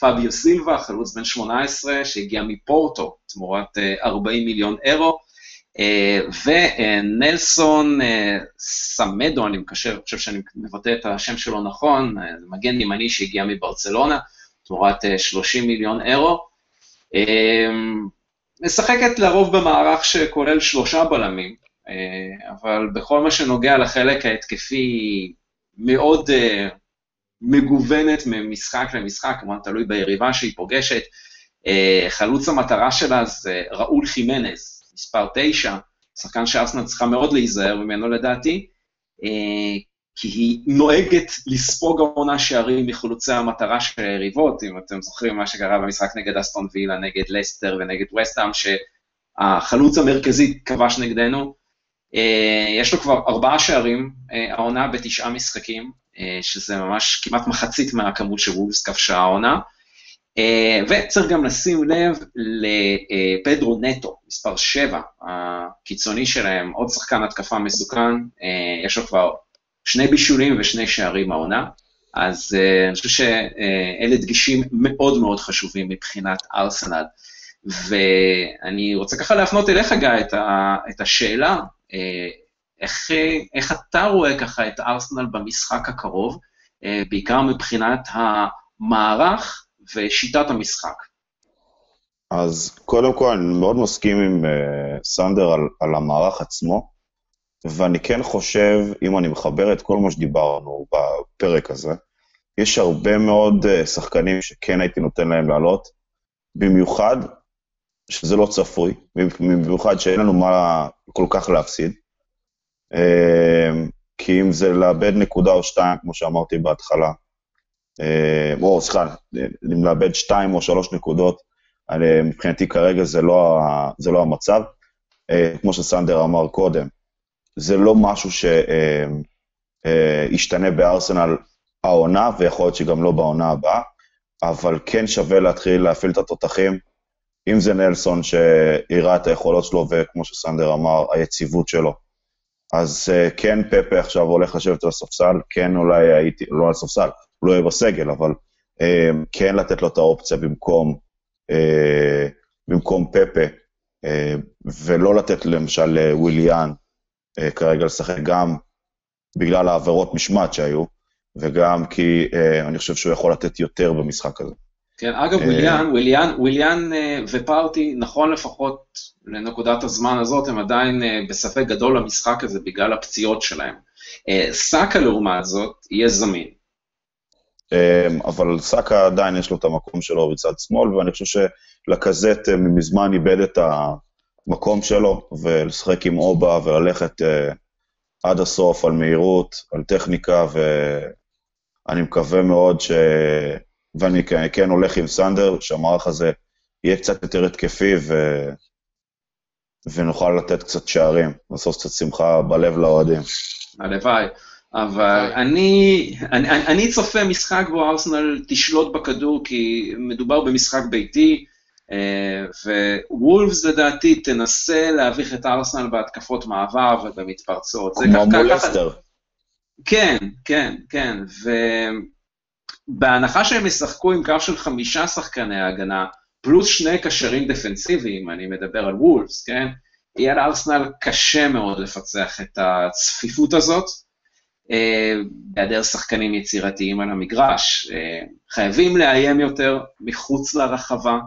פביו סילבה, חלוץ בן 18, שהגיע מפורטו תמורת 40 מיליון אירו. אה, ונלסון אה, סמדו, אני מקשר, חושב שאני מבטא את השם שלו נכון, אה, מגן ימני שהגיע מברצלונה, תמורת 30 מיליון אירו. משחקת לרוב במערך שכולל שלושה בלמים, אבל בכל מה שנוגע לחלק ההתקפי, מאוד מגוונת ממשחק למשחק, כמובן תלוי ביריבה שהיא פוגשת. חלוץ המטרה שלה זה ראול חימנז, מספר 9, שחקן שארסנל צריכה מאוד להיזהר ממנו לדעתי, כי היא נוהגת לספוג העונה שערים מחלוצי המטרה של היריבות, אם אתם זוכרים מה שקרה במשחק נגד אסטון וילה, נגד לסטר ונגד וסטאם, שהחלוץ המרכזי כבש נגדנו. אה, יש לו כבר ארבעה שערים, אה, העונה בתשעה משחקים, אה, שזה ממש כמעט מחצית מהכמות שוולס כבשה העונה. וצריך גם לשים לב לפדרו נטו, מספר 7, הקיצוני שלהם, עוד שחקן התקפה מסוכן, יש לו כבר שני בישולים ושני שערים העונה, אז אני חושב שאלה דגישים מאוד מאוד חשובים מבחינת ארסנל. ואני רוצה ככה להפנות אליך, גיא, את, השאלה, איך, איך אתה רואה ככה את ארסנל במשחק הקרוב, uh, בעיקר מבחינת המערך ושיטת המשחק? אז קודם כל, אני מאוד מסכים עם uh, סנדר על, על המערך עצמו. ואני כן חושב, אם אני מחבר את כל מה שדיברנו בפרק הזה, יש הרבה מאוד אה, שחקנים שכן הייתי נותן להם לעלות, במיוחד שזה לא צפוי, במיוחד שאין לנו מה כל כך להפסיד. אה, כי אם זה לאבד נקודה או שתיים, כמו שאמרתי בהתחלה, אה, או סליחה, אם לאבד שתיים או שלוש נקודות, מבחינתי כרגע זה לא, זה לא המצב. כמו שסנדר אמר קודם, זה לא משהו שישתנה בארסנל העונה, ויכול להיות שגם לא בעונה הבאה, אבל כן שווה להתחיל להפעיל את התותחים, אם זה נלסון שהראה את היכולות שלו, וכמו שסנדר אמר, היציבות שלו. אז כן, פפה עכשיו הולך לשבת על הספסל, כן אולי הייתי, לא על הספסל, לא יהיה בסגל, אבל כן לתת לו את האופציה במקום, במקום פפה, ולא לתת למשל לוויליאן, אה, כרגע לשחק גם בגלל העבירות משמעת שהיו, וגם כי אה, אני חושב שהוא יכול לתת יותר במשחק הזה. כן, אגב, אה, וויליאן, וויליאן, וויליאן ופארטי, נכון לפחות לנקודת הזמן הזאת, הם עדיין בספק גדול למשחק הזה בגלל הפציעות שלהם. סאקה לעומת זאת, יהיה זמין. אבל סאקה עדיין יש לו את המקום שלו בצד שמאל, ואני חושב שלקזט מזמן איבד את. המקום שלו, ולשחק עם אובה וללכת עד הסוף על מהירות, על טכניקה, ואני מקווה מאוד ש... ואני כן, הולך עם סנדר, שהמערך הזה יהיה קצת יותר התקפי, ו... ונוכל לתת קצת שערים, לעשות קצת שמחה בלב לאוהדים. הלוואי. אבל אני, אני, אני צופה משחק בו ארסנל תשלוט בכדור, כי מדובר במשחק ביתי, אה, ווולפס לדעתי תנסה להביך את ארסנל בהתקפות מעבר ובמתפרצות. כמו מול אסטר. כן, כן, כן, ובהנחה שהם ישחקו עם קו של חמישה שחקני הגנה, פלוס שני קשרים דפנסיביים, אני מדבר על וולפס, כן? יהיה לארסנל קשה מאוד לפצח את הצפיפות הזאת, אה, בהיעדר שחקנים יצירתיים על המגרש. אה, חייבים לאיים יותר מחוץ לרחבה,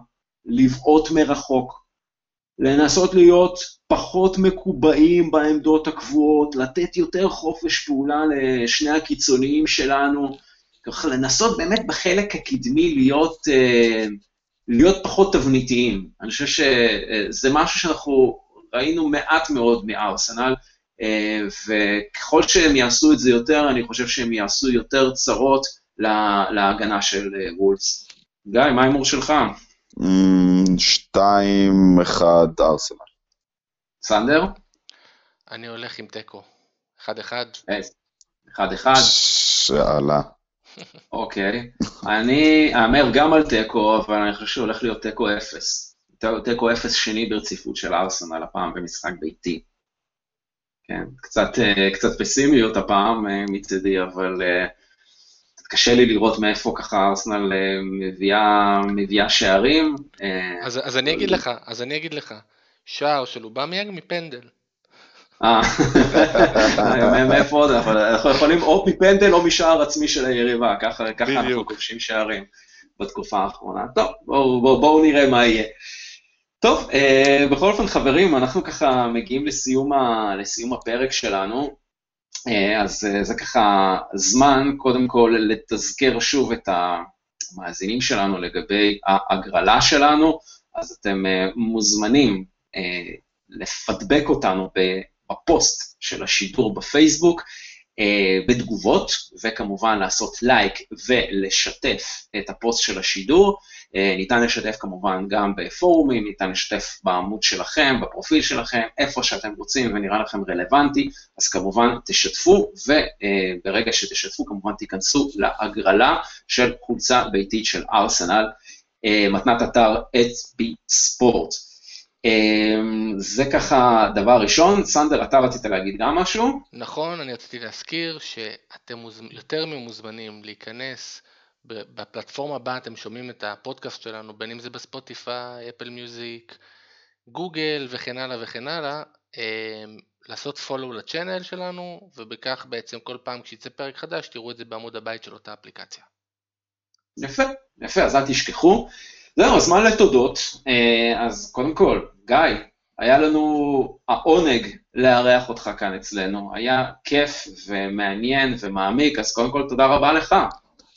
לבעוט מרחוק, לנסות להיות פחות מקובעים בעמדות הקבועות, לתת יותר חופש פעולה לשני הקיצוניים שלנו, ככה לנסות באמת בחלק הקדמי להיות, אה, להיות פחות תבניתיים. אני חושב שזה משהו שאנחנו ראינו מעט מאוד מארסנל, אה, וככל שהם יעשו את זה יותר, אני חושב שהם יעשו יותר צרות להגנה של אה, וולס. גיא, מה ההימור שלך? שתיים, אחד, ארסנל. סנדר? אני הולך עם תיקו. אחד אחד. אחד אחד. שאלה. אוקיי. אני אאמר גם על תיקו, אבל אני חושב שהולך להיות תיקו אפס. תיקו אפס שני ברציפות של ארסנל הפעם במשחק ביתי. כן, קצת, קצת פסימיות הפעם אה, מצידי, אבל אה, קשה לי לראות מאיפה ככה ארסנל אה, מביאה, מביאה שערים. אז, אז אני אגיד לך, אז אני אגיד לך, שער של אובמיאנג מפנדל. אה, מאיפה עוד? אנחנו יכולים או מפנדל או משער עצמי של היריבה, ככה אנחנו כובשים שערים בתקופה האחרונה. טוב, בואו נראה מה יהיה. טוב, אה, בכל אופן חברים, אנחנו ככה מגיעים לסיום הפרק שלנו. אה, אז זה ככה זמן, קודם כל, לתזכר שוב את, המאזינים שלנו לגבי ההגרלה שלנו, אז אתם מוזמנים לפדבק אותנו בפוסט של השידור בפייסבוק, בתגובות, וכמובן לעשות לייק ולשתף את הפוסט של השידור. אה, ניתן לשתף כמובן גם בפורומים, ניתן לשתף בעמוד שלכם, בפרופיל שלכם, איפה שאתם רוצים ונראה לכם רלוונטי, אז כמובן תשתפו, וברגע שתשתפו כמובן תיכנסו להגרלה של חולצה ביתית של ארסנל, אה, מתנת אתר אצבי ספורט. אה, זה ככה דבר ראשון, סנדר, אתה רצית להגיד גם משהו? נכון, אני רציתי להזכיר שאתם יותר ממוזמנים להיכנס בפלטפורמה הבאה אתם שומעים את הפודקאסט שלנו, בין אם זה בספוטיפיי, אפל מיוזיק, גוגל וכן הלאה וכן הלאה, אמ, לעשות follow לצ'אנל שלנו, ובכך בעצם כל פעם כשיצא פרק חדש תראו את זה בעמוד הבית של אותה אפליקציה. יפה, יפה, אז אל תשכחו. זהו, אז מה לתודות? אה, אז קודם כל, גיא, היה לנו העונג לארח אותך כאן אצלנו, היה כיף ומעניין ומעמיק, אז קודם כל תודה רבה לך.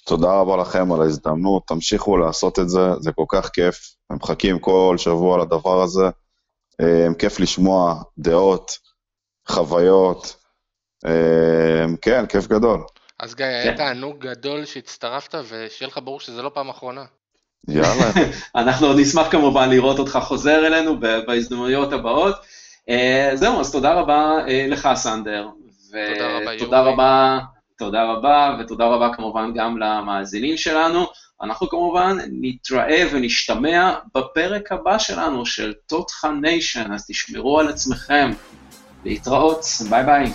תודה רבה לכם על ההזדמנות, תמשיכו לעשות את זה, זה כל כך כיף. הם מחכים כל שבוע לדבר הזה. אה, כיף לשמוע דעות, חוויות. אה, כן, כיף גדול. אז גיא, היה כן. תענוג גדול שהצטרפת, ושיהיה לך ברור שזה לא פעם אחרונה. יאללה. אנחנו עוד נשמח כמובן לראות אותך חוזר אלינו בהזדמנויות הבאות. אה, זהו, אז תודה רבה לך, סנדר. תודה רבה, יורי. תודה רבה. תודה רבה, ותודה רבה כמובן גם למאזינים שלנו. אנחנו כמובן נתראה ונשתמע בפרק הבא שלנו של תותחה ניישן, אז תשמרו על עצמכם. להתראות, ביי ביי.